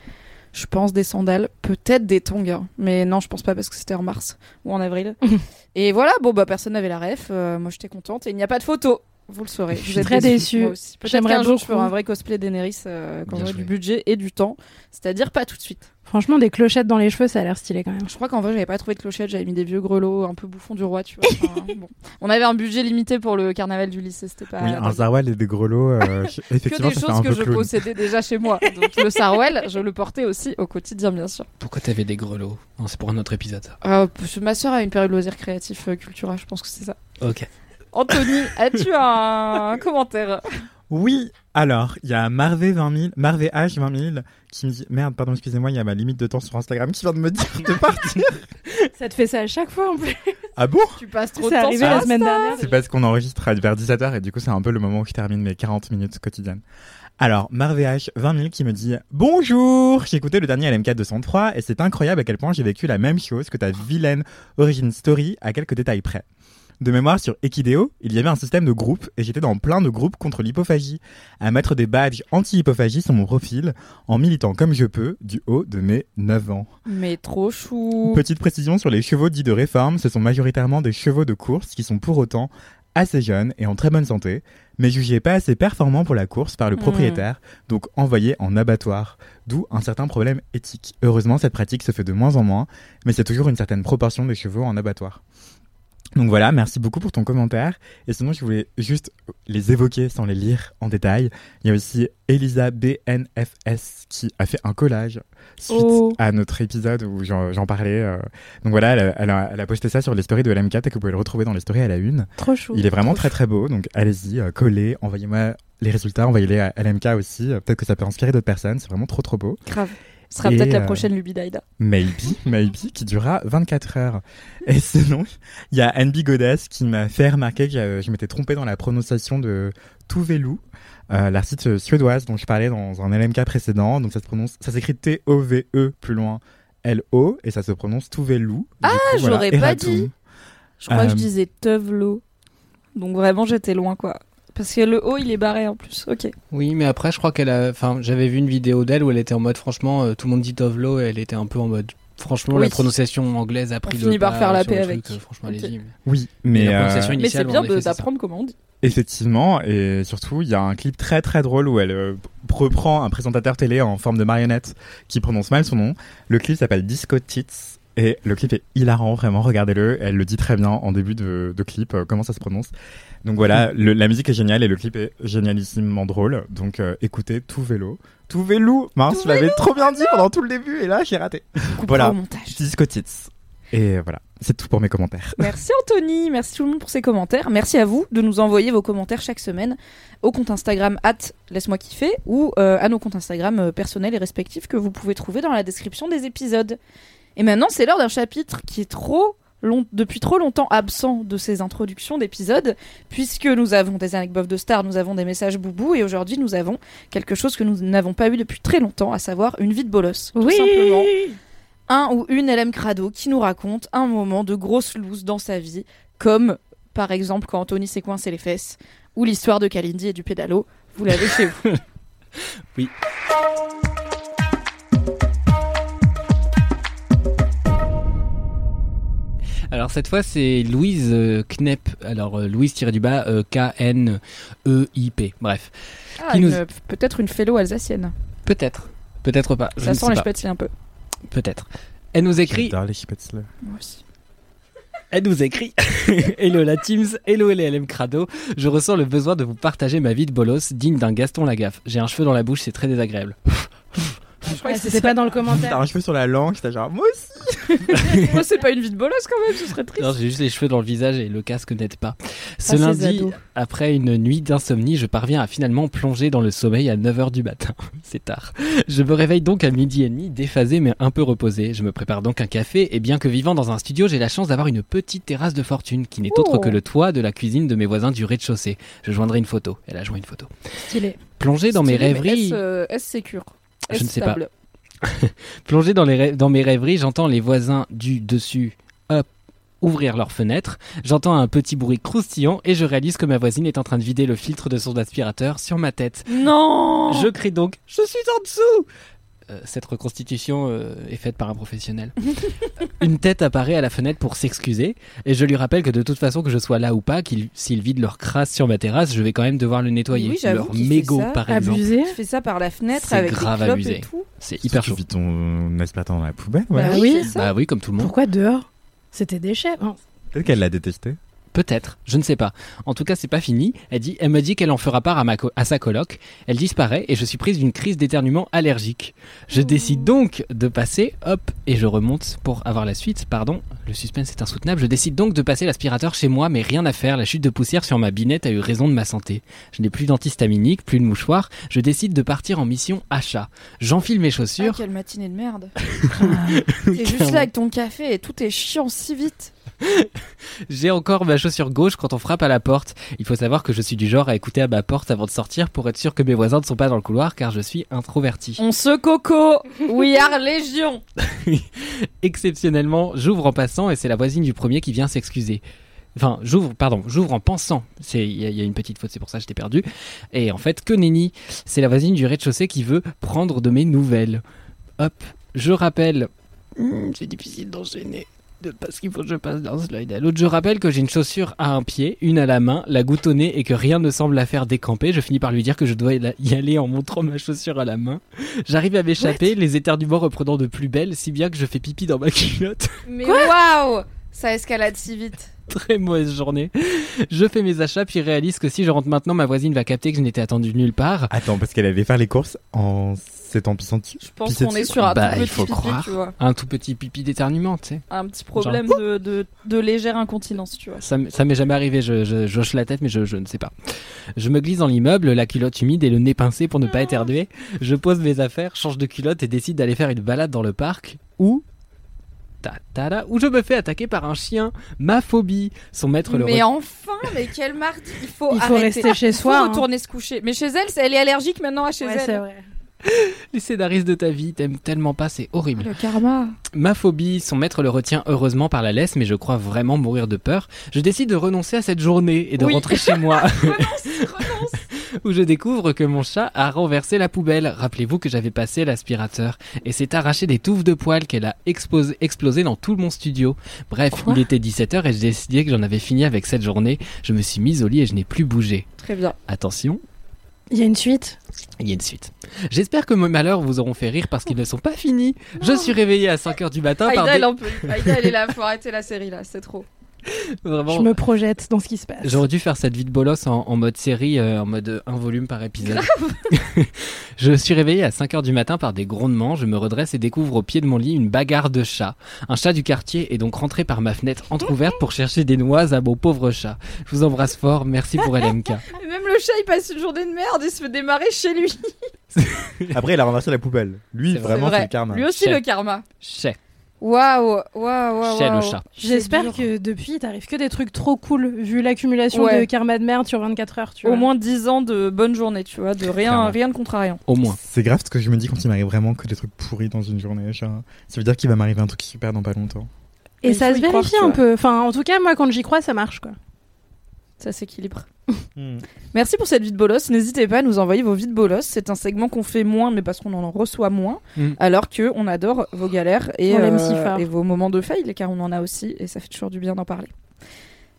S1: je pense des sandales, peut-être des tongs, mais non, je pense pas parce que c'était en mars ou en avril. et voilà, bon bah personne n'avait la ref, euh, moi j'étais contente et il n'y a pas de photo. Vous le saurez.
S2: Je suis très déçue.
S1: Peut-être
S2: J'aimerais beaucoup.
S1: ferai un vrai cosplay Daenerys euh, quand j'aurai du budget et du temps. C'est-à-dire pas tout de suite.
S2: Franchement, des clochettes dans les cheveux, ça a l'air stylé quand même.
S1: Je crois qu'en vrai j'avais pas trouvé de clochette, j'avais mis des vieux grelots un peu bouffons du roi, tu vois. Enfin, bon. On avait un budget limité pour le carnaval du lycée, c'était pas.
S5: Oui, un. Zarwal et des grelots, euh, je-
S1: que
S5: effectivement,
S1: des
S5: ça fait un
S1: choses que
S5: peu
S1: je
S5: clown.
S1: possédais déjà chez moi. Donc le sarwell, je le portais aussi au quotidien, bien sûr.
S6: Pourquoi t'avais des grelots? C'est pour un autre épisode, ça.
S1: Euh, parce que ma sœur a une période loisir créatif euh, cultura, je pense que c'est ça.
S6: Ok.
S1: Anthony, as-tu un commentaire?
S5: Oui, alors, il y a Marvé 20 000, Marvé H 20 000 qui me dit Merde, pardon, excusez-moi, il y a ma limite de temps sur Instagram qui vient de me dire de partir.
S2: Ça te fait ça à chaque fois en plus.
S5: ah bon?
S1: Tu passes trop de
S2: C'est
S1: temps
S2: arrivé
S1: sur
S2: la
S1: Insta
S2: semaine dernière.
S5: C'est parce qu'on enregistre à vers 17h et du coup, c'est un peu le moment où je termine mes 40 minutes quotidiennes. Alors, Marvé H 20 000 qui me dit Bonjour, j'ai écouté le dernier LM4 203 et c'est incroyable à quel point j'ai vécu la même chose que ta vilaine origin story à quelques détails près. De mémoire sur Equideo, il y avait un système de groupes et j'étais dans plein de groupes contre l'hypophagie, à mettre des badges anti-hypophagie sur mon profil en militant comme je peux du haut de mes 9 ans.
S1: Mais trop chou.
S5: Petite précision sur les chevaux dits de réforme, ce sont majoritairement des chevaux de course qui sont pour autant assez jeunes et en très bonne santé, mais jugés pas assez performants pour la course par le
S1: Hmm.
S5: propriétaire, donc envoyés en abattoir, d'où un certain problème éthique. Heureusement, cette pratique se fait de moins en moins, mais c'est toujours une certaine proportion des chevaux en abattoir. Donc voilà, merci beaucoup pour ton commentaire. Et sinon, je voulais juste les évoquer sans les lire en détail. Il y a aussi Elisa BNFS qui a fait un collage suite
S1: Oh.
S5: à notre épisode où j'en parlais. euh. Donc voilà, elle a, elle, a, elle a posté ça sur les stories de LM4 et que vous pouvez le retrouver dans les stories à la une.
S2: Trop chou.
S5: Il est vraiment très très beau, donc allez-y, euh, collez, envoyez-moi les résultats, envoyez-les à LMK aussi. euh, Peut-être que ça peut inspirer d'autres personnes, c'est vraiment trop trop beau.
S1: Grave. Ce sera peut-être la
S5: euh,
S1: prochaine Lubie d'Aïda.
S5: Maybe, maybe, qui durera 24 heures. Et sinon, il y a Anby Godas qui m'a fait remarquer que je m'étais trompé dans la prononciation de Tuvalu, euh, l'artiste suédoise dont je parlais dans un LMK précédent. Donc ça se prononce, ça s'écrit T-O-V-E E plus loin L-O et ça se prononce Tuvelu. Ah,
S1: j'aurais pas dit. Je crois que je
S5: Euh,
S1: disais Tevlo. Donc vraiment, j'étais loin, quoi. Parce que le haut, il est barré en plus. Ok.
S6: Oui, mais après, je crois qu'elle a. Enfin, j'avais vu une vidéo d'elle où elle était en mode, franchement, euh, tout le monde dit Tovlo, et elle était un peu en mode. Franchement,
S1: Oui.
S6: la prononciation anglaise a pris
S1: finit
S6: le
S1: par
S6: pas
S1: faire la
S6: sur le
S1: paix
S6: truc,
S1: avec.
S6: euh, franchement,
S1: Ok.
S6: allez-y. mais-
S5: Oui,
S6: Mais la
S5: euh,
S6: prononciation
S1: Mais c'est
S6: initiale,
S1: bien
S6: en effet,
S1: de-
S6: c'est ça.
S1: d'apprendre comment on dit.
S5: Effectivement, et surtout, il y a un clip très très drôle où elle euh, reprend un présentateur télé en forme de marionnette qui prononce mal son nom. Le clip s'appelle Disco Tits et le clip est hilarant, vraiment, regardez-le. Elle le dit très bien en début de, de clip, euh, comment ça se prononce? Donc voilà, le- la musique est géniale et le clip est génialissimement drôle. Donc euh, écoutez, tout vélo. Tout vélo Mince,
S1: Tout
S5: je l'avais trop bien dit pendant tout le début et là j'ai raté. Voilà.
S1: au montage.
S5: Disco Tits. Et voilà, c'est tout pour mes commentaires.
S1: Merci Anthony, merci tout le monde pour ces commentaires. Merci à vous de nous envoyer vos commentaires chaque semaine au compte Instagram at laisse-moi kiffer ou euh, à nos comptes Instagram euh, personnels et respectifs que vous pouvez trouver dans la description des épisodes. Et maintenant, c'est l'heure d'un chapitre qui est trop long, depuis trop longtemps absent de ces introductions d'épisodes, puisque nous avons des anecdotes de stars, nous avons des messages boubou, et aujourd'hui nous avons quelque chose que nous n'avons pas eu depuis très longtemps, à savoir une vie de bolos. Tout simplement un ou une LM Crado qui nous raconte un moment de grosse loose dans sa vie, comme par exemple quand Anthony s'est coincé les fesses, ou l'histoire de Kalindi et du pédalo. Vous l'avez chez vous.
S6: Oui. Alors cette fois c'est Louise euh, Knepp. Alors euh, Louise tiré du bas euh, K-N-E-I-P. Bref,
S1: Ah,
S6: nous-
S1: Peut-être une fellow alsacienne.
S6: peut-être, peut-être pas.
S1: Ça sent les spätzle un peu.
S6: Peut-être. Elle nous écrit.
S5: Les Spätzle.
S1: Moi aussi.
S6: Elle nous écrit Hello la Teams, hello LLM Crado. Je ressens le besoin de vous partager ma vie de bolos digne d'un Gaston Lagaffe. J'ai un cheveu dans la bouche, c'est très désagréable.
S1: Je crois
S2: Ouais,
S1: que c'est
S2: C'était pas dans le
S5: T'as
S2: commentaire.
S5: un cheveu sur la langue, t'as genre moi aussi.
S1: Moi, c'est pas une vie de bolos quand même, ce serait triste.
S6: Non, j'ai juste les cheveux dans le visage et le casque n'aide pas. Ce
S2: Ah,
S6: lundi, après une nuit d'insomnie, je parviens à finalement plonger dans le sommeil à 9h du matin. C'est tard. Je me réveille donc à midi et demi, déphasé mais un peu reposé. Je me prépare donc un café et bien que vivant dans un studio, j'ai la chance d'avoir une petite terrasse de fortune qui n'est autre
S1: Oh.
S6: que le toit de la cuisine de mes voisins du rez-de-chaussée. Je joindrai une photo. Elle a joint une photo.
S2: Stylé.
S6: Plongé dans mes
S1: Stylé,
S6: rêveries.
S1: Est-ce euh, est-ce sécure?
S6: Je ne sais pas. Plongé dans, les rê- dans mes rêveries, j'entends les voisins du dessus hop, ouvrir leurs fenêtres. J'entends un petit bruit croustillant et je réalise que ma voisine est en train de vider le filtre de son aspirateur sur ma tête.
S1: Non
S6: Je crie donc Je suis en dessous Cette reconstitution euh, est faite par un professionnel. Une tête apparaît à la fenêtre pour s'excuser et je lui rappelle que de toute façon que je sois là ou pas, qu'ils- s'ils vident leur crasse sur ma terrasse, je vais quand même devoir le nettoyer.
S1: Oui,
S6: leur
S1: fait
S6: mégot
S1: ça.
S6: par exemple.
S2: Abusé.
S1: Tu fais ça par la fenêtre avec
S6: grave
S1: des
S6: abusé.
S1: et tout.
S6: C'est hyper chaud.
S5: Tu vis ton aspirateur dans la poubelle, ouais.
S2: Bah
S1: Bah
S2: oui.
S6: Bah oui, comme tout le monde.
S2: Pourquoi dehors? C'était déchets. Oh.
S5: Peut-être qu'elle l'a détesté.
S6: Peut-être, je ne sais pas. En tout cas, c'est pas fini. Elle dit, elle me dit qu'elle en fera part à, ma co- à sa coloc. Elle disparaît et je suis prise d'une crise d'éternuement allergique. Je décide donc de passer, hop, et je remonte pour avoir la suite. Pardon, le suspense est insoutenable. Je décide donc de passer l'aspirateur chez moi, mais rien à faire. La chute de poussière sur ma binette a eu raison de ma santé. Je n'ai plus d'antihistaminique, plus de mouchoir. Je décide de partir en mission achat. J'enfile mes
S1: Ah,
S6: chaussures.
S1: quelle matinée de merde. T'es juste là avec ton café et tout est chiant si vite.
S6: J'ai encore ma chaussure gauche quand on frappe à la porte. Il faut savoir que je suis du genre à écouter à ma porte avant de sortir pour être sûr que mes voisins ne sont pas dans le couloir car je suis introverti.
S1: On se coco We are Légion
S6: Exceptionnellement, j'ouvre en passant et c'est la voisine du premier qui vient s'excuser. Enfin, j'ouvre, pardon, j'ouvre en pensant. C'est, il y, a- il y a une petite faute, c'est pour ça que j'étais perdu. Et en fait, que nenni, c'est la voisine du rez-de-chaussée qui veut prendre de mes nouvelles. Hop, je rappelle. Hmm, c'est difficile d'enchaîner. Parce qu'il faut que je passe d'un slide à l'autre. Je rappelle que j'ai une chaussure à un pied, une à la main, la goutte au nez et que rien ne semble la faire décamper. Je finis par lui dire que je dois y aller en montrant ma chaussure à la main. J'arrive à m'échapper, les éternuements reprenant de plus belle, si bien que je fais pipi dans ma culotte.
S1: Mais waouh Ça escalade si vite.
S6: Très mauvaise journée. Je fais mes achats puis réalise que si je rentre maintenant, ma voisine va capter que je n'étais attendu nulle part.
S5: Attends, parce qu'elle allait faire les courses en s'étant pissant dessus.
S1: Je pense qu'on est sur un
S6: Bah,
S1: tout
S6: il
S1: petit
S6: faut
S1: pipi,
S6: croire.
S1: tu vois.
S6: Un tout petit pipi d'éternuement, tu sais.
S1: Un petit problème de, de, de légère incontinence, tu vois.
S6: Ça, m'est jamais arrivé, je, je, je hoche la tête, mais je, je ne sais pas. Je me glisse dans l'immeuble, la culotte humide et le nez pincé pour ne pas éternuer. Je pose mes affaires, change de culotte et décide d'aller faire une balade dans le parc où. Ta, ta, da, où je me fais attaquer par un chien. Ma phobie. Son maître le
S1: Mais
S6: re-
S1: enfin, mais quel mardi Il faut,
S2: Il faut
S1: arrêter.
S2: rester chez
S1: Il faut
S2: soi. hein.
S1: retourner se coucher. Mais chez elle, c'est- elle est allergique maintenant à chez
S2: Ouais, c'est
S1: elle.
S2: vrai.
S6: Les scénaristes de ta vie t'aiment tellement pas, c'est horrible.
S1: Le karma.
S6: Ma phobie, son maître le retient heureusement par la laisse, mais je crois vraiment mourir de peur. Je décide de renoncer à cette journée et de
S1: Oui.
S6: rentrer chez moi,
S1: Renonce, renonce.
S6: Où je découvre que mon chat a renversé la poubelle. Rappelez-vous que j'avais passé l'aspirateur et s'est arraché des touffes de poils qu'elle a exposé, explosé dans tout mon studio. Bref,
S2: Quoi
S6: il était 17h et j'ai décidé que j'en avais fini avec cette journée. Je me suis mise au lit et je n'ai plus bougé.
S1: Très bien.
S6: Attention,
S2: Il y a une suite?
S6: il y a une suite. J'espère que mes malheurs vous auront fait rire parce qu'ils ne sont pas finis. Je suis réveillé à 5h du matin par des...
S1: elle en peut. Aïda, elle est là. Faut arrêter la série là. C'est trop.
S6: Vraiment,
S2: Je me projette dans ce qui se passe.
S6: J'aurais dû faire cette vie de bolos en, en mode série, euh, en mode un volume par épisode. je suis réveillé à 5h du matin par des grondements, je me redresse et découvre au pied de mon lit une bagarre de chats. Un chat du quartier est donc rentré par ma fenêtre entrouverte pour chercher des noix à mon pauvre chat. Je vous embrasse fort, merci pour LMK.
S1: Même le chat, il passe une journée de merde. Il se fait démarrer chez lui.
S5: Après, il a renversé la poubelle. Lui, vraiment,
S1: vrai.
S5: c'est le karma.
S1: Lui aussi
S6: Chef.
S1: le karma.
S6: Chais,
S1: Waouh, waouh, waouh.
S6: chat.
S2: J'espère que depuis, t'arrives que des trucs trop cool, vu l'accumulation
S1: Ouais.
S2: de karma de merde sur 24 heures, tu
S1: Au
S2: vois.
S1: moins 10 ans de bonne journée, tu vois, de rien, rien de contrariant.
S6: Au moins.
S5: C'est grave ce que je me dis quand il m'arrive vraiment que des trucs pourris dans une journée. genre. Ça veut dire qu'il va m'arriver un truc super dans pas longtemps.
S2: Et ça se
S1: croire,
S2: vérifie un peu. Enfin, en tout cas, moi, quand j'y crois, ça marche, quoi.
S1: Ça s'équilibre. Merci pour cette vie de bolos. N'hésitez pas à nous envoyer vos vies de bolos. C'est un segment qu'on fait moins, mais parce qu'on en reçoit moins.
S6: Mm.
S1: Alors que on adore vos galères et,
S2: On l'aime si fort.
S1: et vos moments de fail, car on en a aussi, et ça fait toujours du bien d'en parler.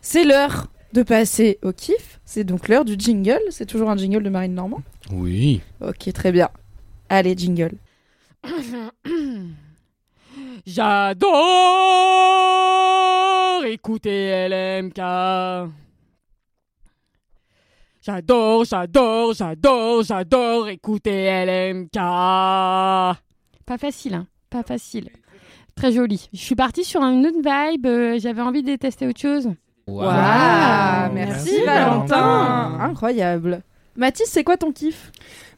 S1: C'est l'heure de passer au kiff. C'est donc l'heure du jingle. C'est toujours un jingle de Marine Normand.
S6: Oui.
S1: Ok, très bien. Allez, jingle.
S4: J'adore écouter LMK. J'adore, j'adore, j'adore, j'adore écouter LMK. Pas facile, hein. Pas facile. Très joli. Je suis partie sur une autre vibe. euh, J'avais envie de tester autre chose.
S6: Waouh.
S1: Waouh, merci,
S5: Merci,
S1: Valentin.
S5: Valentin.
S1: Incroyable. Mathis, c'est quoi ton kiff?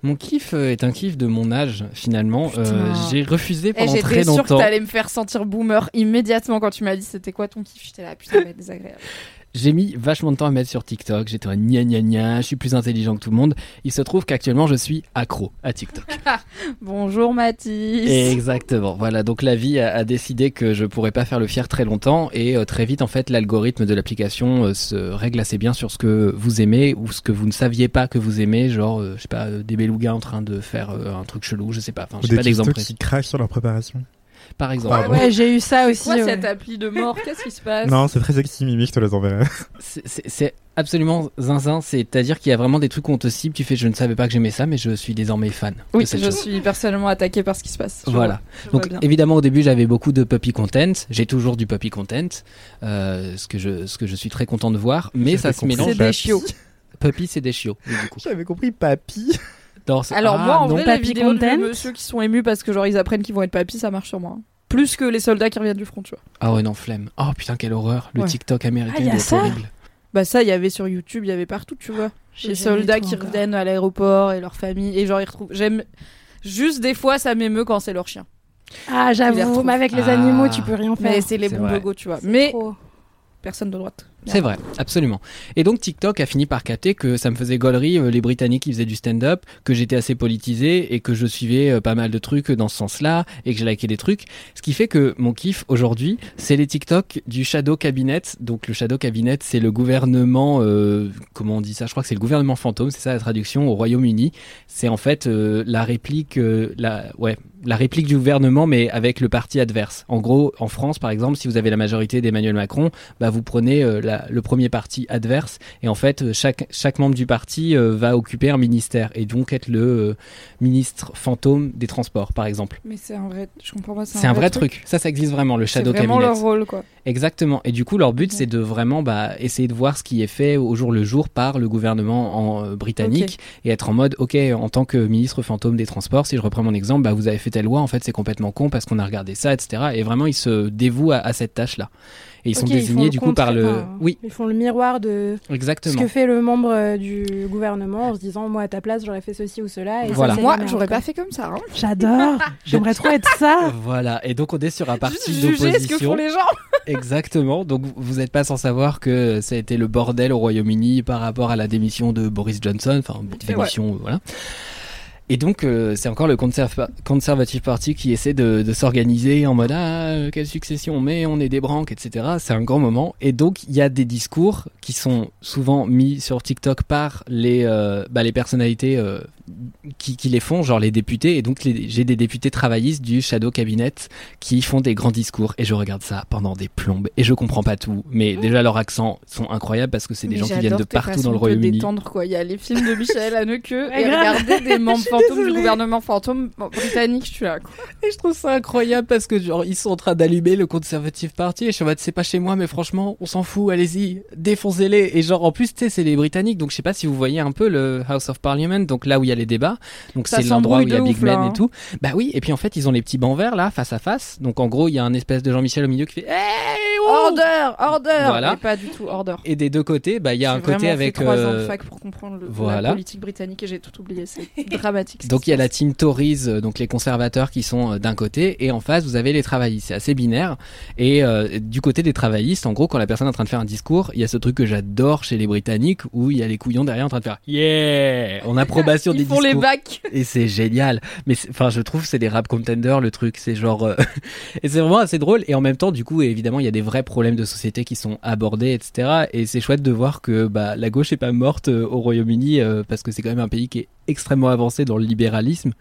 S6: Mon kiff euh, est un kiff de mon âge finalement.
S1: Putain.
S6: Euh, J'ai refusé
S1: Et
S6: pendant
S1: j'étais
S6: très
S1: sûre que
S6: longtemps.
S1: t'allais me faire sentir boomer immédiatement quand tu m'as dit c'était quoi ton kiff. J'étais là, putain, être désagréable.
S6: J'ai mis vachement de temps à mettre sur TikTok. J'étais un gna gna gna, je suis plus intelligent que tout le monde. Il se trouve qu'actuellement je suis accro à TikTok.
S1: Bonjour Mathis.
S6: Exactement. Voilà, donc la vie a, a décidé que je pourrais pas faire le fier très longtemps et euh, très vite en fait l'algorithme de l'application euh, se règle assez bien sur ce que vous aimez ou ce que vous ne saviez pas que vous aimez, genre euh, je sais pas des belugas en train de faire un truc chelou, je sais pas. Enfin, j'ai pas d'exemple précis.
S5: qui crachent sur leur préparation.
S6: Par exemple.
S5: Pardon.
S2: Ouais, j'ai eu ça aussi.
S1: Quoi
S2: ouais.
S1: cette appli de mort? Qu'est-ce qui se passe?
S5: Non, c'est très sexy, Mimi, je te les enverrai.
S6: C'est- absolument zinzin, c'est-à-dire qu'il y a vraiment des trucs où on te cible, tu fais je ne savais pas que j'aimais ça, mais je suis désormais fan.
S1: Oui, je
S6: chose.
S1: suis personnellement attaquée par ce qui se passe. Je
S6: Voilà.
S1: vois,
S6: Donc évidemment au début j'avais beaucoup de puppy content, j'ai toujours du puppy content, euh, ce que je ce que je suis très content de voir, mais ça se mélange.
S1: C'est des chiots.
S6: Puppy c'est des chiots.
S5: J'avais compris papy.
S6: Non,
S1: Alors
S6: ah,
S1: moi, en
S6: non.
S1: vrai,
S2: papy
S1: vidéos de monsieur qui sont émus parce que genre ils apprennent qu'ils vont être papy, ça marche sur moi. Plus que les soldats qui reviennent du front, tu vois.
S6: Ah ouais non flemme. Oh putain quelle horreur, le
S1: Ouais.
S6: TikTok américain
S2: Ah,
S6: il est horrible.
S1: Bah ça, il y avait sur YouTube, il y avait partout, tu vois.
S2: J'ai
S1: Les soldats qui
S2: encore.
S1: reviennent à l'aéroport et leur famille et genre ils retrouvent. J'aime juste des fois ça m'émeut quand c'est leur chien.
S2: Ah, j'avoue, mais avec les
S6: Ah.
S2: animaux, tu peux rien faire.
S1: Mais c'est les bons logos, tu vois. Mais
S2: trop.
S1: personne de droite.
S6: C'est vrai, absolument. Et donc TikTok a fini par capter que ça me faisait gaulerie euh, les Britanniques qui faisaient du stand-up, que j'étais assez politisé et que je suivais euh, pas mal de trucs dans ce sens-là et que j'ai liké des trucs. Ce qui fait que mon kiff aujourd'hui, c'est les TikTok du Shadow Cabinet. Donc le Shadow Cabinet, c'est le gouvernement, euh, comment on dit ça? Je crois que c'est le gouvernement fantôme, c'est ça la traduction au Royaume-Uni. C'est en fait euh, la réplique, la ouais, la réplique du gouvernement, mais avec le parti adverse. En gros, en France, par exemple, si vous avez la majorité d'Emmanuel Macron, bah vous prenez euh, la- le premier parti adverse et en fait euh, chaque chaque membre du parti euh, va occuper un ministère et donc être le ministre fantôme des transports, par exemple.
S1: Mais c'est un vrai. Je comprends pas.
S6: C'est un vrai truc. Ça, ça existe vraiment, le
S1: C'est
S6: shadow
S1: vraiment
S6: cabinet.
S1: leur rôle, quoi.
S6: Exactement. Et du coup, leur but, c'est de vraiment bah, essayer de voir ce qui est fait au jour le jour par le gouvernement en, britannique et être en mode, ok, en tant que ministre fantôme des transports, si je reprends mon exemple, bah, vous avez fait telle loi, en fait, c'est complètement con parce qu'on a regardé ça, etc. Et vraiment, ils se dévouent à, à cette tâche-là. Et ils sont désignés du coup par le.
S2: enfin,
S6: Oui,
S2: Ils font le miroir de ce
S6: exactement.
S2: que fait le membre euh, du gouvernement en se disant moi à ta place j'aurais fait ceci ou cela. Et
S6: Voilà.
S1: Moi, j'aurais pas fait comme ça. Hein.
S2: J'adore. J'aimerais trop être ça.
S6: Voilà, et donc on est sur un parti
S1: Juste juger ce que
S6: d'opposition.
S1: font les gens.
S6: Exactement, donc vous n'êtes pas sans savoir que ça a été le bordel au Royaume-Uni par rapport à la démission de Boris Johnson, enfin démission, euh, voilà. Et donc euh, c'est encore le Conserv- Conservative Party qui essaie de, de s'organiser en mode ah quelle succession on met, on est des branques, etc. C'est un grand moment. Et donc il y a des discours qui sont souvent mis sur TikTok par les euh, bah, les personnalités euh, qui, qui les font, genre les députés. Et donc j'ai des députés travaillistes du Shadow Cabinet qui font des grands discours et je regarde ça pendant des plombes et je comprends pas tout mais déjà leurs accents sont incroyables parce que c'est des
S1: Mais
S6: gens qui viennent de partout dans le Royaume-Uni
S1: détendre, quoi. Il y a les films de Michel Haneke et regarder des membres fantômes du
S2: désolée.
S1: gouvernement fantôme britannique, je suis là. Quoi.
S6: et je trouve ça incroyable parce que genre ils sont en train d'allumer le Conservative Party et je suis en mode c'est pas chez moi mais franchement on s'en fout allez-y défoncez-les et genre en plus tu sais c'est les Britanniques donc je sais pas si vous voyez un peu le House of Parliament donc là où il y a les débats donc c'est l'endroit où il y a Big
S1: ouf,
S6: Ben
S1: là,
S6: et
S1: hein.
S6: tout bah oui et puis en fait ils ont les petits bancs verts là face à face donc en gros il y a un espèce de Jean-Michel au milieu qui fait hey, oh
S1: Order, order.
S6: Voilà.
S1: Mais pas du tout order.
S6: et des deux côtés bah il y a un
S1: J'ai
S6: côté avec
S1: fait trois ans de
S6: euh,
S1: fac pour comprendre le-
S6: voilà.
S1: la politique britannique et j'ai tout oublié. C'est dramatique.
S6: Donc il y a la team Tories, euh, donc les conservateurs qui sont euh, d'un côté, et en face vous avez les travaillistes. C'est assez binaire. Et euh, du côté des travaillistes, en gros, quand la personne est en train de faire un discours, il y a ce truc que j'adore chez les Britanniques où il y a les couillons derrière en train de faire yeah en approbation des
S1: Les bacs.
S6: Et c'est génial. Mais c'est- enfin, je trouve c'est des rap contenders le truc. C'est genre euh, et c'est vraiment assez drôle. Et en même temps, du coup, évidemment, il y a des vrais problèmes de société qui sont abordés, etc. Et c'est chouette de voir que bah la gauche est pas morte euh, au Royaume-Uni euh, parce que c'est quand même un pays qui est extrêmement avancé dans le libéralisme.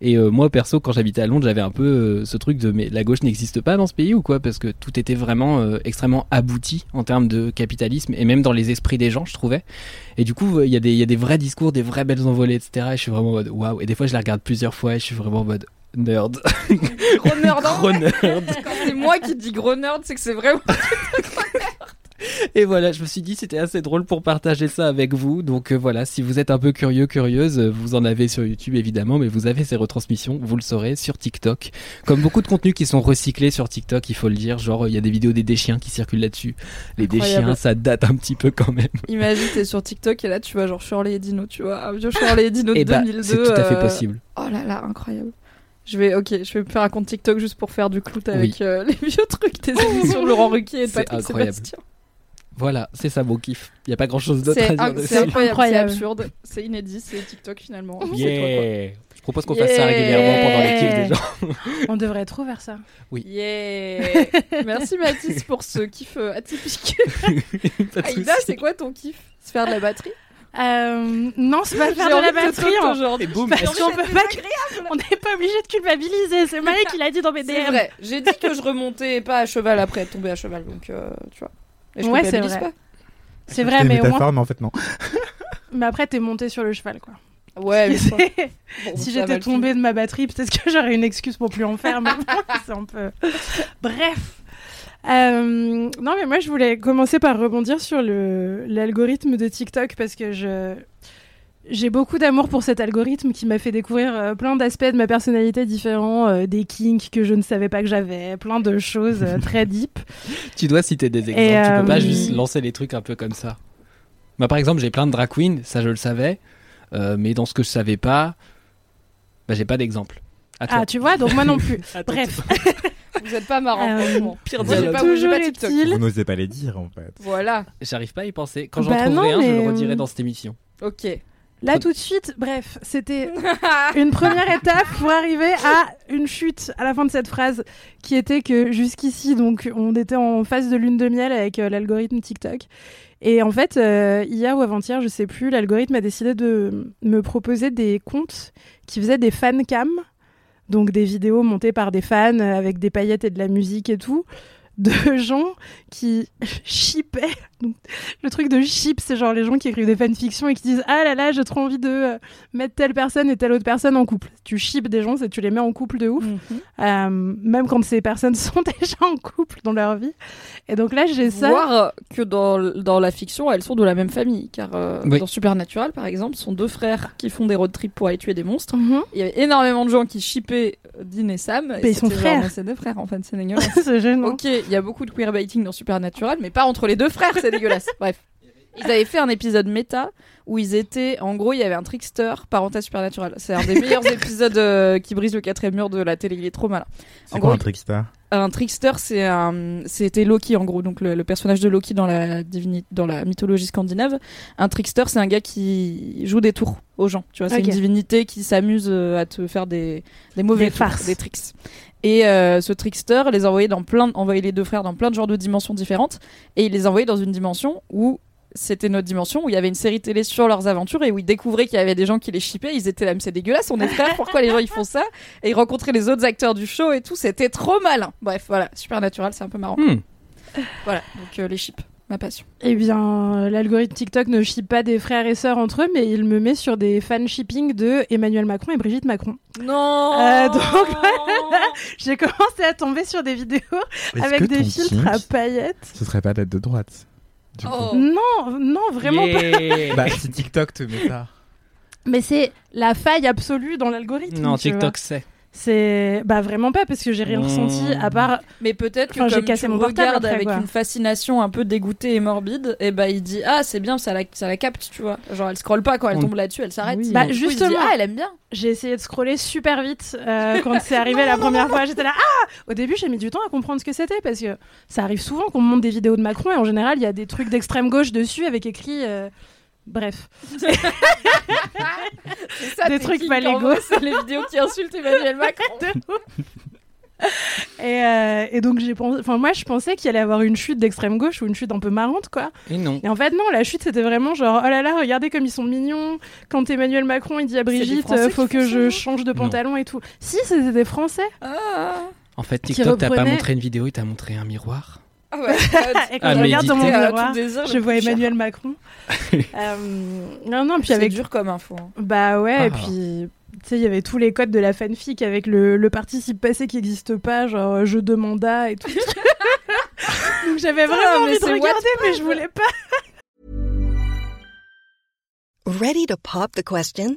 S6: Et euh, moi, perso, quand j'habitais à Londres, j'avais un peu euh, ce truc de mais la gauche n'existe pas dans ce pays ou quoi? Parce que tout était vraiment euh, extrêmement abouti en termes de capitalisme et même dans les esprits des gens, je trouvais. Et du coup, il y, a des- il y a des vrais discours, des vraies belles envolées, etc. Et je suis vraiment en mode waouh. Et des fois, je la regarde plusieurs fois et je suis vraiment en mode nerd.
S1: Gros nerd. hein.
S6: Gros nerd.
S1: Quand c'est moi qui dis gros nerd, c'est que c'est vraiment.
S6: Et voilà, je me suis dit c'était assez drôle pour partager ça avec vous. Donc euh, voilà, si vous êtes un peu curieux, curieuse, euh, vous en avez sur YouTube évidemment, mais vous avez ces retransmissions, vous le saurez, sur TikTok. Comme beaucoup de contenus qui sont recyclés sur TikTok, il faut le dire. Genre, il y a des vidéos des déchiens qui circulent là-dessus. Les déchiens, ça date un petit peu quand même.
S1: Imagine, t'es sur TikTok et là, tu vois, genre Shirley et Dino, tu vois, un vieux Shirley et Dino de
S6: Et bah,
S1: 2002.
S6: c'est tout à fait
S1: euh,
S6: possible.
S1: Oh là là, incroyable. Je vais, ok, je vais me faire un compte TikTok juste pour faire du clout avec
S6: Oui.
S1: euh, les vieux trucs des émissions Laurent Ruquier et Patrick
S6: incroyable.
S1: Sébastien.
S6: Voilà, c'est ça mon kiff. Il y a pas grand chose d'autre à
S1: C'est
S6: dire dessus.
S1: c'est incroyable, c'est
S2: Incroyable.
S1: absurde, c'est inédit, c'est TikTok finalement. C'est toi, quoi.
S6: Yeah. Je propose qu'on fasse ça régulièrement pendant les kiffs des gens.
S2: On devrait trop faire ça.
S1: Yeah Merci Mathis pour ce kiff euh, atypique. Aïda, c'est quoi ton kiff? Se faire de la batterie?
S2: Euh, non, c'est pas faire de la batterie. hein.
S1: aujourd'hui.
S6: Et boum,
S2: Parce
S6: est-ce
S2: qu'on peut pas. On n'est pas obligé de culpabiliser. C'est Marie qui l'a dit dans mes
S1: C'est
S2: DM.
S1: vrai, j'ai dit que je remontais pas à cheval après être tombée à cheval, donc euh, tu vois. Et je
S2: Ouais, c'est vrai.
S1: pas.
S2: C'est vrai, mais au moins.
S5: mais en fait, non.
S2: Mais après, t'es monté sur le cheval, quoi.
S1: Ouais, mais
S2: Si
S1: bon,
S2: si j'étais tombée de ma batterie, peut-être que j'aurais une excuse pour plus en faire. Mais c'est un peu. Bref. Euh, non, mais moi, je voulais commencer par rebondir sur le l'algorithme de TikTok parce que je j'ai beaucoup d'amour pour cet algorithme qui m'a fait découvrir euh, plein d'aspects de ma personnalité différents, euh, des kinks que je ne savais pas que j'avais, plein de choses euh, très deep.
S6: Tu dois citer des exemples.
S2: Et,
S6: Tu peux pas
S2: euh,
S6: juste lancer les trucs un peu comme ça. Moi, par exemple, j'ai plein de drag queens, ça je le savais. Euh, mais dans ce que je savais pas, bah, j'ai pas d'exemple.
S2: Ah, tu vois, donc moi non plus. Bref,
S1: Vous êtes pas marrant,
S2: Euh,
S1: franchement.
S6: Pire
S1: Moi, j'ai pas, pas TikTok.
S5: Vous n'osez pas les dire, en fait.
S1: Voilà,
S6: J'arrive pas à y penser. Quand j'en
S2: Bah
S6: trouverai
S2: non,
S6: un, je le redirai
S2: euh,
S6: dans cette émission.
S1: ok.
S2: Là tout de suite, bref, c'était une première étape pour arriver à une chute à la fin de cette phrase qui était que jusqu'ici, donc, on était en phase de lune de miel avec euh, l'algorithme TikTok. Et en fait, euh, hier ou avant-hier, je sais plus, l'algorithme a décidé de me proposer des comptes qui faisaient des fan cam, donc des vidéos montées par des fans avec des paillettes et de la musique et tout, de gens qui shippaient. Donc, le truc de ship, c'est genre les gens qui écrivent des fanfictions et qui disent Ah là là, j'ai trop envie de euh, mettre telle personne et telle autre personne en couple. Tu ships des gens, c'est tu les mets en couple de ouf, euh, même quand ces personnes sont déjà en couple dans leur vie. Et donc là, j'ai ça.
S1: Voir que dans, dans la fiction, elles sont de la même famille. Car euh,
S6: Oui.
S1: dans Supernatural, par exemple, ce sont deux frères qui font des road trips pour aller tuer des monstres.
S2: Mhm.
S1: Il y avait énormément de gens qui shippaient euh, Dean et Sam. et
S2: Mais ils sont frères.
S1: C'est deux frères, en fait, c'est dégueulasse.
S2: c'est gênant.
S1: ok, il y a beaucoup de queerbaiting dans Supernatural, mais pas entre les deux frères, c'est dégueulasse. Bref. Ils avaient fait un épisode méta où ils étaient. En gros, il y avait un trickster parental Supernatural. C'est un des meilleurs épisodes euh, qui brise le quatrième mur de la télé. Il est trop malin.
S5: C'est
S1: En
S5: quoi
S1: gros,
S5: un trickster?
S1: Un trickster, c'est un, c'était Loki en gros, donc le, le personnage de Loki dans la divini- dans la mythologie scandinave. Un trickster, c'est un gars qui joue des tours aux gens. Tu vois, c'est une divinité qui s'amuse euh, à te faire des, des mauvais
S2: Des
S1: tours,
S2: farces.
S1: des tricks. Et euh, ce trickster les envoyait dans plein, envoyait les deux frères dans plein de genres de dimensions différentes, et il les envoyait dans une dimension où c'était notre dimension où il y avait une série télé sur leurs aventures et où ils découvraient qu'il y avait des gens qui les shippaient. Ils étaient là, mais c'est dégueulasse, on est frères, pourquoi les gens ils font ça? Et ils rencontraient les autres acteurs du show et tout, c'était trop malin. Bref, voilà, Supernatural, c'est un peu marrant.
S6: Hmm.
S1: Voilà, donc euh, les chips, ma passion.
S2: Eh bien, euh, l'algorithme TikTok ne ship pas des frères et sœurs entre eux, mais il me met sur des fan shipping de Emmanuel Macron et Brigitte Macron.
S1: Non
S2: Euh, donc, J'ai commencé à tomber sur des vidéos avec des filtres à paillettes.
S5: Ce serait pas d'être de droite. Du coup.
S1: Oh.
S2: Non, non, vraiment pas.
S5: Bah, si TikTok te met ça.
S2: Mais c'est la faille absolue dans l'algorithme.
S6: non. TikTok c'est.
S2: C'est bah vraiment pas parce que j'ai rien
S6: Mmh.
S2: ressenti à part
S1: Mais peut-être que
S2: j'ai cassé
S1: tu
S2: mon portable
S1: regardes
S2: après,
S1: avec
S2: quoi.
S1: une fascination un peu dégoûtée et morbide, et bah il dit ah c'est bien ça la ça la capte tu vois genre elle scrolle pas quand elle tombe là-dessus elle s'arrête.
S2: Oui. Bah,
S1: coup, il dit,
S2: justement.
S1: ah elle aime bien.
S2: j'ai essayé de scroller super vite euh, quand c'est arrivé la première fois. J'étais là ah Au début, j'ai mis du temps à comprendre ce que c'était parce que ça arrive souvent qu'on me montre des vidéos de Macron et en général, il y a des trucs d'extrême gauche dessus avec écrit euh, Bref,
S1: C'est ça,
S2: Des trucs pas légaux.
S1: C'est les vidéos qui insultent Emmanuel Macron.
S2: et, euh, et donc j'ai pensé, enfin moi je pensais qu'il allait avoir une chute d'extrême gauche ou une chute un peu marrante quoi.
S6: Et non.
S2: Et en fait non, la chute c'était vraiment genre oh là là regardez comme ils sont mignons. Quand Emmanuel Macron il dit à Brigitte euh, faut que je change de pantalon et tout. Si c'était des Français.
S1: Ah,
S6: En fait, TikTok t'a pas
S2: reprenait-
S6: montré une vidéo, il t'a montré un miroir.
S1: Ah ouais.
S2: Et quand
S6: Ah,
S2: je regarde dans mon
S1: à
S2: miroir,
S1: désir,
S2: je vois
S1: cher.
S2: Emmanuel Macron. Euh, non non puis
S1: C'est
S2: avec
S1: dur comme info. hein.
S2: Bah ouais,
S6: Ah.
S2: et puis Tu sais, il y avait tous les codes de la fanfic avec le, le participe passé qui n'existe pas, genre euh, jeu de mandat et tout. Donc j'avais vraiment envie de regarder, mais je voulais pas.
S7: Ready to pop the question?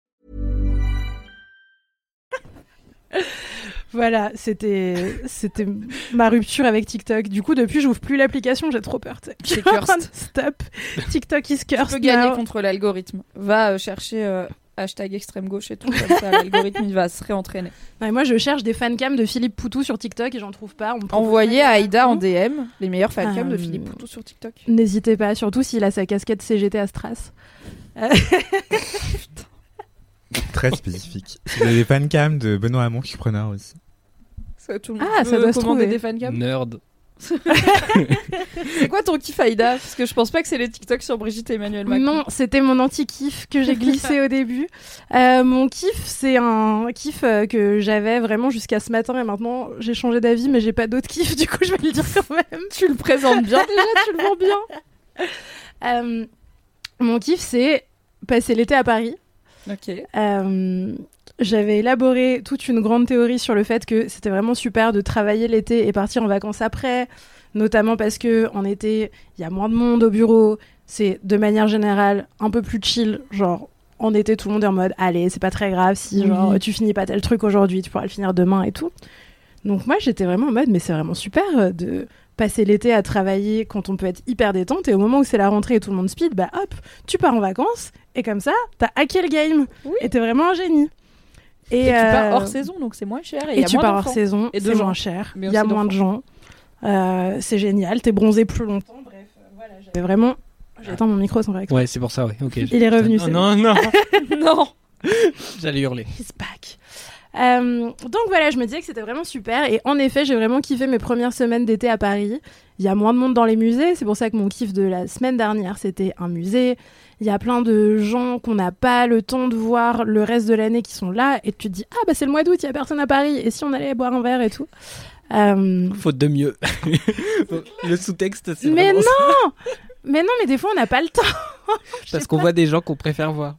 S2: Voilà, c'était c'était ma rupture avec TikTok. Du coup, depuis, j'ouvre plus l'application, j'ai trop peur. tu.
S1: C'est cursed.
S2: Stop. TikTok is
S1: Tu
S2: cursed.
S1: peux gagner
S2: now.
S1: contre l'algorithme. Va euh, chercher euh, hashtag extrême gauche et tout, comme ça l'algorithme il va se réentraîner.
S2: Ouais, moi, je cherche des fancams de Philippe Poutou sur TikTok et j'en trouve pas. On
S1: Envoyez à Aïda en
S2: fancams.
S1: DM les meilleurs fancams de
S2: Euh,
S1: Philippe Poutou sur TikTok.
S2: N'hésitez pas, surtout s'il a sa casquette CGT à Stras.
S5: Très spécifique. Si vous avez des fancams de Benoît Hamon, suis preneur aussi.
S1: Ça, tout le monde
S2: Ah, ça doit se
S1: commander
S2: trouver.
S1: des fancams.
S6: Nerd.
S1: C'est quoi ton kiff Aïda? Parce que je pense pas que c'est les TikTok sur Brigitte et Emmanuel Macron.
S2: Non, c'était mon anti-kiff que j'ai glissé au début. Euh, mon kiff, c'est un kiff euh, que j'avais vraiment jusqu'à ce matin et maintenant j'ai changé d'avis, mais j'ai pas d'autre kiff, du coup je vais le dire quand même.
S1: Tu le présentes bien déjà, tu le vends bien.
S2: Euh, mon kiff, c'est passer l'été à Paris.
S1: Ok.
S2: Euh, j'avais élaboré toute une grande théorie sur le fait que c'était vraiment super de travailler l'été et partir en vacances après, notamment parce que en été, il y a moins de monde au bureau, c'est de manière générale un peu plus chill, genre en été tout le monde est en mode allez, c'est pas très grave si genre tu finis pas tel truc aujourd'hui, tu pourras le finir demain et tout. Donc moi, j'étais vraiment en mode mais c'est vraiment super euh, de passer l'été à travailler quand on peut être hyper détente et au moment où c'est la rentrée et tout le monde speed, bah hop, tu pars en vacances et comme ça, t'as hacké le game
S1: Oui.
S2: et t'es vraiment un génie.
S1: Et, tu pars
S2: euh,
S1: hors saison, donc c'est moins cher. Et, il
S2: Et,
S1: y a
S2: tu
S1: moins
S2: pars hors saison,
S1: Et de
S2: c'est moins cher, il y a moins de gens, Euh, c'est génial, t'es bronzé plus longtemps. Bref, euh, voilà, j'avais vraiment. J'attends mon micro sans exprès.
S6: Ouais, c'est pour ça, ouais. Ok.
S2: Il est revenu,
S6: Non,
S2: c'est
S6: non, non.
S1: non.
S6: J'allais hurler.
S2: He's back. Euh, donc voilà, je me disais que c'était vraiment super. Et en effet, j'ai vraiment kiffé mes premières semaines d'été à Paris. Il y a moins de monde dans les musées. C'est pour ça que mon kiff de la semaine dernière, c'était un musée. Il y a plein de gens qu'on n'a pas le temps de voir le reste de l'année qui sont là. Et tu te dis, ah bah c'est le mois d'août, il y a personne à Paris. Et si on allait boire un verre et tout Euh,
S6: Faute de mieux. le sous-texte, c'est
S2: Mais non
S6: ça.
S2: Mais non, mais des fois, on n'a pas le temps.
S6: Parce qu'on voit des gens qu'on préfère voir.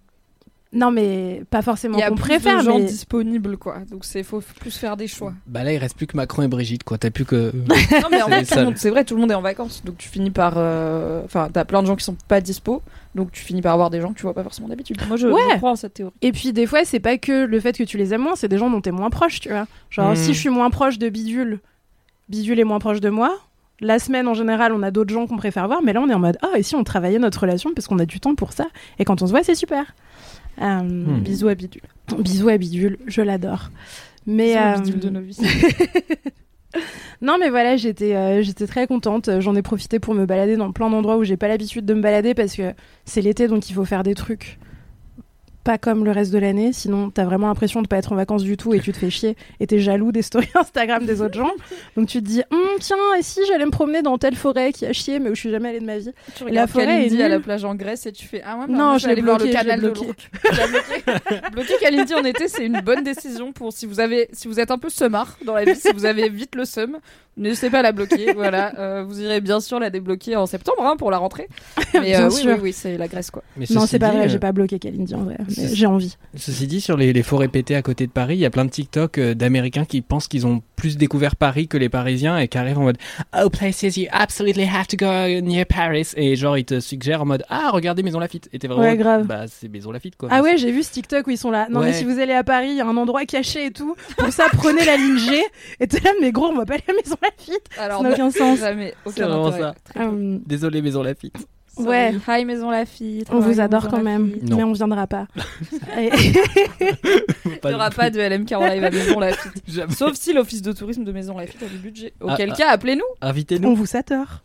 S2: Non, mais pas forcément
S1: Il y a
S2: qu'on
S1: plus
S2: préfère,
S1: de gens
S2: mais...
S1: disponibles, quoi. Donc c'est faut plus faire des choix.
S6: Bah là, il reste plus que Macron et Brigitte, quoi. T'as plus que.
S1: non mais en tout le monde- c'est vrai, tout le monde est en vacances, donc tu finis par, euh, enfin, t'as plein de gens qui sont pas dispo, donc tu finis par avoir des gens que tu vois pas forcément d'habitude. Moi, je,
S2: Ouais.
S1: je crois en cette théorie.
S2: Et puis des fois, c'est pas que le fait que tu les aimes moins, c'est des gens dont t'es moins proche, tu vois. Genre,
S6: Mm.
S2: si je suis moins proche de Bidule, Bidule est moins proche de moi. La semaine, en général, on a d'autres gens qu'on préfère voir, mais là, on est en mode, ah, et si on travaillait notre relation parce qu'on a du temps pour ça, et quand on se voit, c'est super. Euh,
S1: Bisous à Bidule.
S2: Bisous à Bidule, je l'adore. Mais euh,
S1: Bidule de Novice.
S2: non, mais voilà, j'étais euh, j'étais très contente. J'en ai profité pour me balader dans plein d'endroits où j'ai pas l'habitude de me balader parce que c'est l'été, donc il faut faire des trucs pas comme le reste de l'année. Sinon, t'as vraiment l'impression de pas être en vacances du tout et tu te fais chier et t'es jaloux des stories Instagram des autres gens. Donc tu te dis, Hum, tiens, et si j'allais me promener dans telle forêt qui a chier, mais où je suis jamais allée de ma vie?
S1: Tu
S2: La
S1: regardes
S2: forêt
S1: Kalindi
S2: est
S1: à la
S2: nulle.
S1: plage en Grèce et tu fais ah ouais, bah,
S2: Non, je
S1: vais
S2: l'ai
S1: aller voir le
S2: bloqué,
S1: canal de
S2: bloqué.
S1: Kalindi en été, c'est une bonne décision pour si vous avez, si vous êtes un peu semard dans la vie, si vous avez vite le seum, n'hésitez pas à la bloquer. Voilà, Euh, vous irez bien sûr la débloquer en septembre hein, pour la rentrée. Mais
S2: Bien
S1: euh, oui,
S2: sûr.
S1: oui, oui, c'est la Grèce quoi.
S6: Mais
S2: non, c'est pas vrai,
S6: euh,
S2: j'ai pas bloqué Kalindi en vrai. J'ai envie.
S6: Ceci dit, sur les, les forêts pétées à côté de Paris, il y a plein de TikTok euh, d'Américains qui pensent qu'ils ont plus découvert Paris que les Parisiens et qui arrivent en mode Oh, places you absolutely have to go near Paris. Et genre, ils te suggèrent en mode Ah, regardez Maison Lafitte. Et t'es vraiment.
S2: Ouais, grave.
S6: Bah, c'est Maison Lafitte, quoi.
S2: Ah ouais, j'ai vu ce TikTok où ils sont là. Non, mais si vous allez à Paris, il y a un endroit caché et tout. Pour ça, prenez la ligne G. Et t'es là, mais gros, on va pas aller à Maison Lafitte.
S1: Alors
S2: Ça n'a aucun sens.
S1: Jamais,
S6: C'est
S1: aucun intérêt.
S6: ça.
S2: Euh,
S6: Désolé, Maison Lafitte.
S2: Ouais.
S1: Hi Maison Lafitte.
S2: on vous adore quand même, mais on viendra pas.
S1: Il n'y aura pas de LMK en live à Maison Lafitte. Sauf si l'office de tourisme de Maison Lafitte a du budget. Auquel
S6: Ah,
S1: cas, appelez-nous.
S6: Invitez-nous.
S2: on vous s'adore.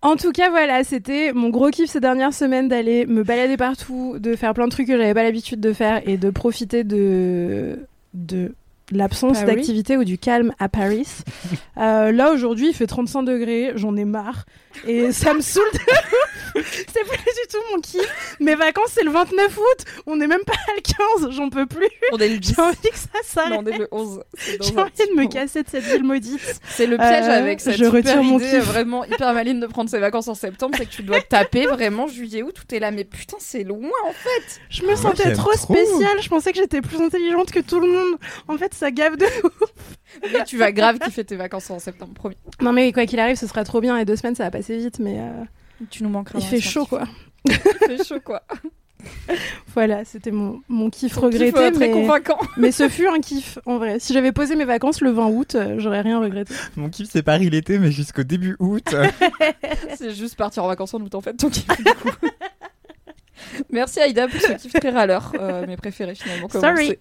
S2: En tout cas, voilà, c'était mon gros kiff ces dernières semaines d'aller me balader partout, de faire plein de trucs que j'avais pas l'habitude de faire et de profiter de de l'absence d'activité ou du calme à Paris. Euh, là aujourd'hui il fait 35 degrés, j'en ai marre et ça me saoule de ouf. C'est plus du tout mon kiff. Mes vacances c'est le 29 août, on n'est même pas le 15, j'en peux plus.
S1: On est le 10.
S2: J'ai envie que ça
S1: Non, on
S2: s'arrête.
S1: est le 11. C'est dans
S2: J'ai envie
S1: petit
S2: de me casser de cette ville maudite.
S1: C'est le piège
S2: Euh,
S1: avec cette
S2: je
S1: super
S2: retire mon
S1: idée
S2: kiff.
S1: vraiment hyper maline de prendre ses vacances en septembre, c'est que tu dois taper vraiment juillet août, tout est là, mais putain c'est loin en fait.
S2: Je me sentais
S5: j'aime
S2: trop
S5: trop.
S2: spéciale, je pensais que j'étais plus intelligente que tout le monde. En fait ça gave de
S1: Mais tu vas grave kiffer tes vacances en septembre, promis.
S2: Non mais quoi qu'il arrive, ce sera trop bien et deux semaines ça va passer vite, mais euh,
S1: Tu nous manqueras.
S2: il fait chaud quoi.
S1: Il fait chaud quoi.
S2: Voilà, c'était mon, mon kiff
S1: Ton
S2: regretté,
S1: kiff, euh, très
S2: mais,
S1: convaincant.
S2: mais ce fut un kiff en vrai. Si j'avais posé mes vacances le 20 août, euh, j'aurais rien regretté.
S5: Mon kiff, c'est Paris l'été, mais jusqu'au début août.
S1: C'est juste partir en vacances en août en fait, ton kiff du coup. Merci Aïda pour ce kiff très râleur, euh, mes préférés finalement.
S2: Sorry.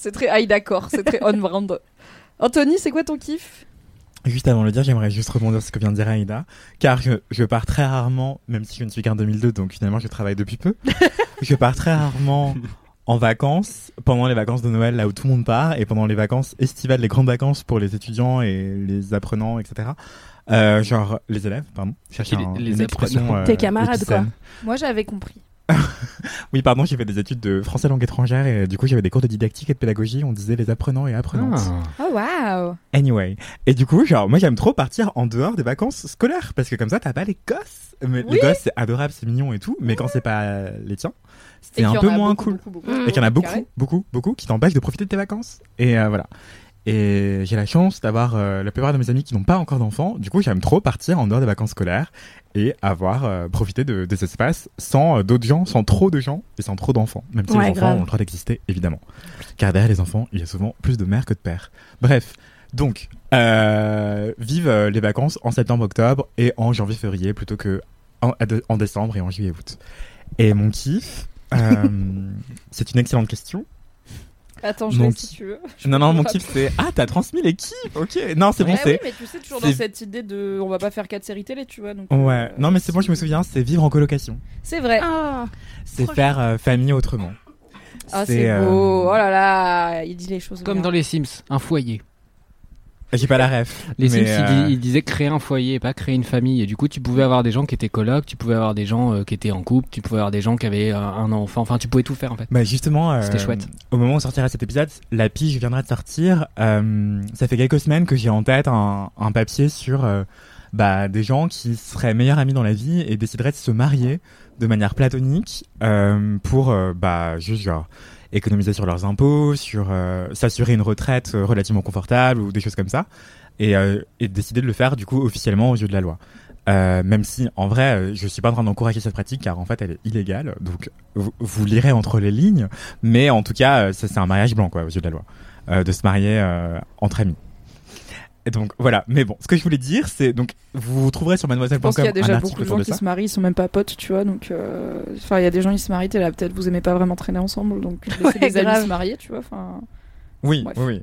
S1: C'est. Très Aïda core, c'est très on brand. Anthony, c'est quoi ton kiff?
S5: Juste avant de le dire, j'aimerais juste rebondir sur ce que vient de dire Aïda, car je, je pars très rarement, même si je ne suis qu'en 2002, donc finalement je travaille depuis peu, je pars très rarement en vacances, pendant les vacances de Noël, là où tout le monde part, et pendant les vacances estivales, les grandes vacances pour les étudiants et les apprenants, etc. Euh, genre, les élèves, pardon. Je cherchais
S6: Les-
S5: un-
S6: les
S5: une expression,
S6: apprenants.
S5: euh,
S2: Tes camarades, quoi.
S1: Moi j'avais compris.
S5: Oui, pardon, j'ai fait des études de français langue étrangère, et du coup j'avais des cours de didactique et de pédagogie, on disait les apprenants et apprenantes.
S6: Ah.
S1: Oh waouh
S5: Anyway. Et du coup, genre, moi, j'aime trop partir en dehors des vacances scolaires parce que comme ça, t'as pas les gosses. Mais
S1: Oui.
S5: Les gosses, c'est adorable, c'est mignon et tout. Mais quand c'est pas les tiens, c'est un peu moins
S1: beaucoup,
S5: cool.
S1: beaucoup, beaucoup.
S5: Et qu'il y en a beaucoup, beaucoup, beaucoup qui t'empêchent de profiter de tes vacances. Et euh, voilà. Et j'ai la chance d'avoir euh, la plupart de mes amis qui n'ont pas encore d'enfants. Du coup, j'aime trop partir en dehors des vacances scolaires et avoir euh, profité de, des espaces sans euh, d'autres gens, sans trop de gens et sans trop d'enfants. Même si
S2: Ouais,
S5: les enfants
S2: grave.
S5: ont le droit d'exister, évidemment. Car derrière les enfants, il y a souvent plus de mères que de pères. Bref. Donc, vive les vacances en septembre-octobre et en janvier-février plutôt que en, en décembre et en juillet-août. Et mon kiff, c'est une excellente question.
S1: Attends, je
S5: Mon
S1: vais si tu veux.
S5: Non, non, mon kiff c'est Ah, t'as transmis les kiffs Ok, non, c'est bon,
S1: Ouais,
S5: c'est.
S1: oui, mais tu sais, toujours dans cette idée de. On va pas faire quatre séries télé, tu vois. Donc,
S5: Ouais,
S1: euh,
S5: non, mais c'est bon, je me souviens, c'est vivre en colocation.
S1: C'est vrai.
S2: Ah,
S5: C'est faire euh, famille autrement.
S1: Ah, c'est
S5: euh,
S1: beau. Oh là là, il dit les choses.
S6: Comme
S1: bien.
S6: dans les Sims, un foyer.
S5: J'ai pas la ref.
S6: Les Sims, ils,
S5: euh,
S6: ils disaient créer un foyer, et pas créer une famille. Et du coup, tu pouvais avoir des gens qui étaient colocs, tu pouvais avoir des gens euh, qui étaient en couple, tu pouvais avoir des gens qui avaient euh, un enfant. Enfin, tu pouvais tout faire en fait.
S5: Bah justement, euh,
S6: C'était chouette.
S5: Au moment où sortira cet épisode, la pige viendra de sortir. Euh, ça fait quelques semaines que j'ai en tête un, un papier sur bah, des gens qui seraient meilleurs amis dans la vie et décideraient de se marier de manière platonique euh, pour bah juste genre économiser sur leurs impôts, sur euh, s'assurer une retraite euh, relativement confortable ou des choses comme ça, et, euh, et décider de le faire du coup officiellement aux yeux de la loi. Euh, même si en vrai je suis pas en train d'encourager cette pratique car en fait elle est illégale donc vous, vous lirez entre les lignes mais en tout cas c'est un mariage blanc quoi aux yeux de la loi de se marier entre amis et donc voilà mais bon ce que je voulais dire c'est donc vous trouverez sur
S1: Je
S5: mademoiselle.com
S1: pense qu'il y a déjà beaucoup de gens
S5: de
S1: qui
S5: ça
S1: se marient, ils sont même pas potes, tu vois. Donc, euh, enfin, il y a des gens, ils se marient, t'es là, peut-être vous aimez pas vraiment traîner ensemble, donc laissez
S2: Ouais,
S1: des amis
S2: grave.
S1: se marier, tu vois. Enfin,
S5: oui
S1: Bref.
S5: oui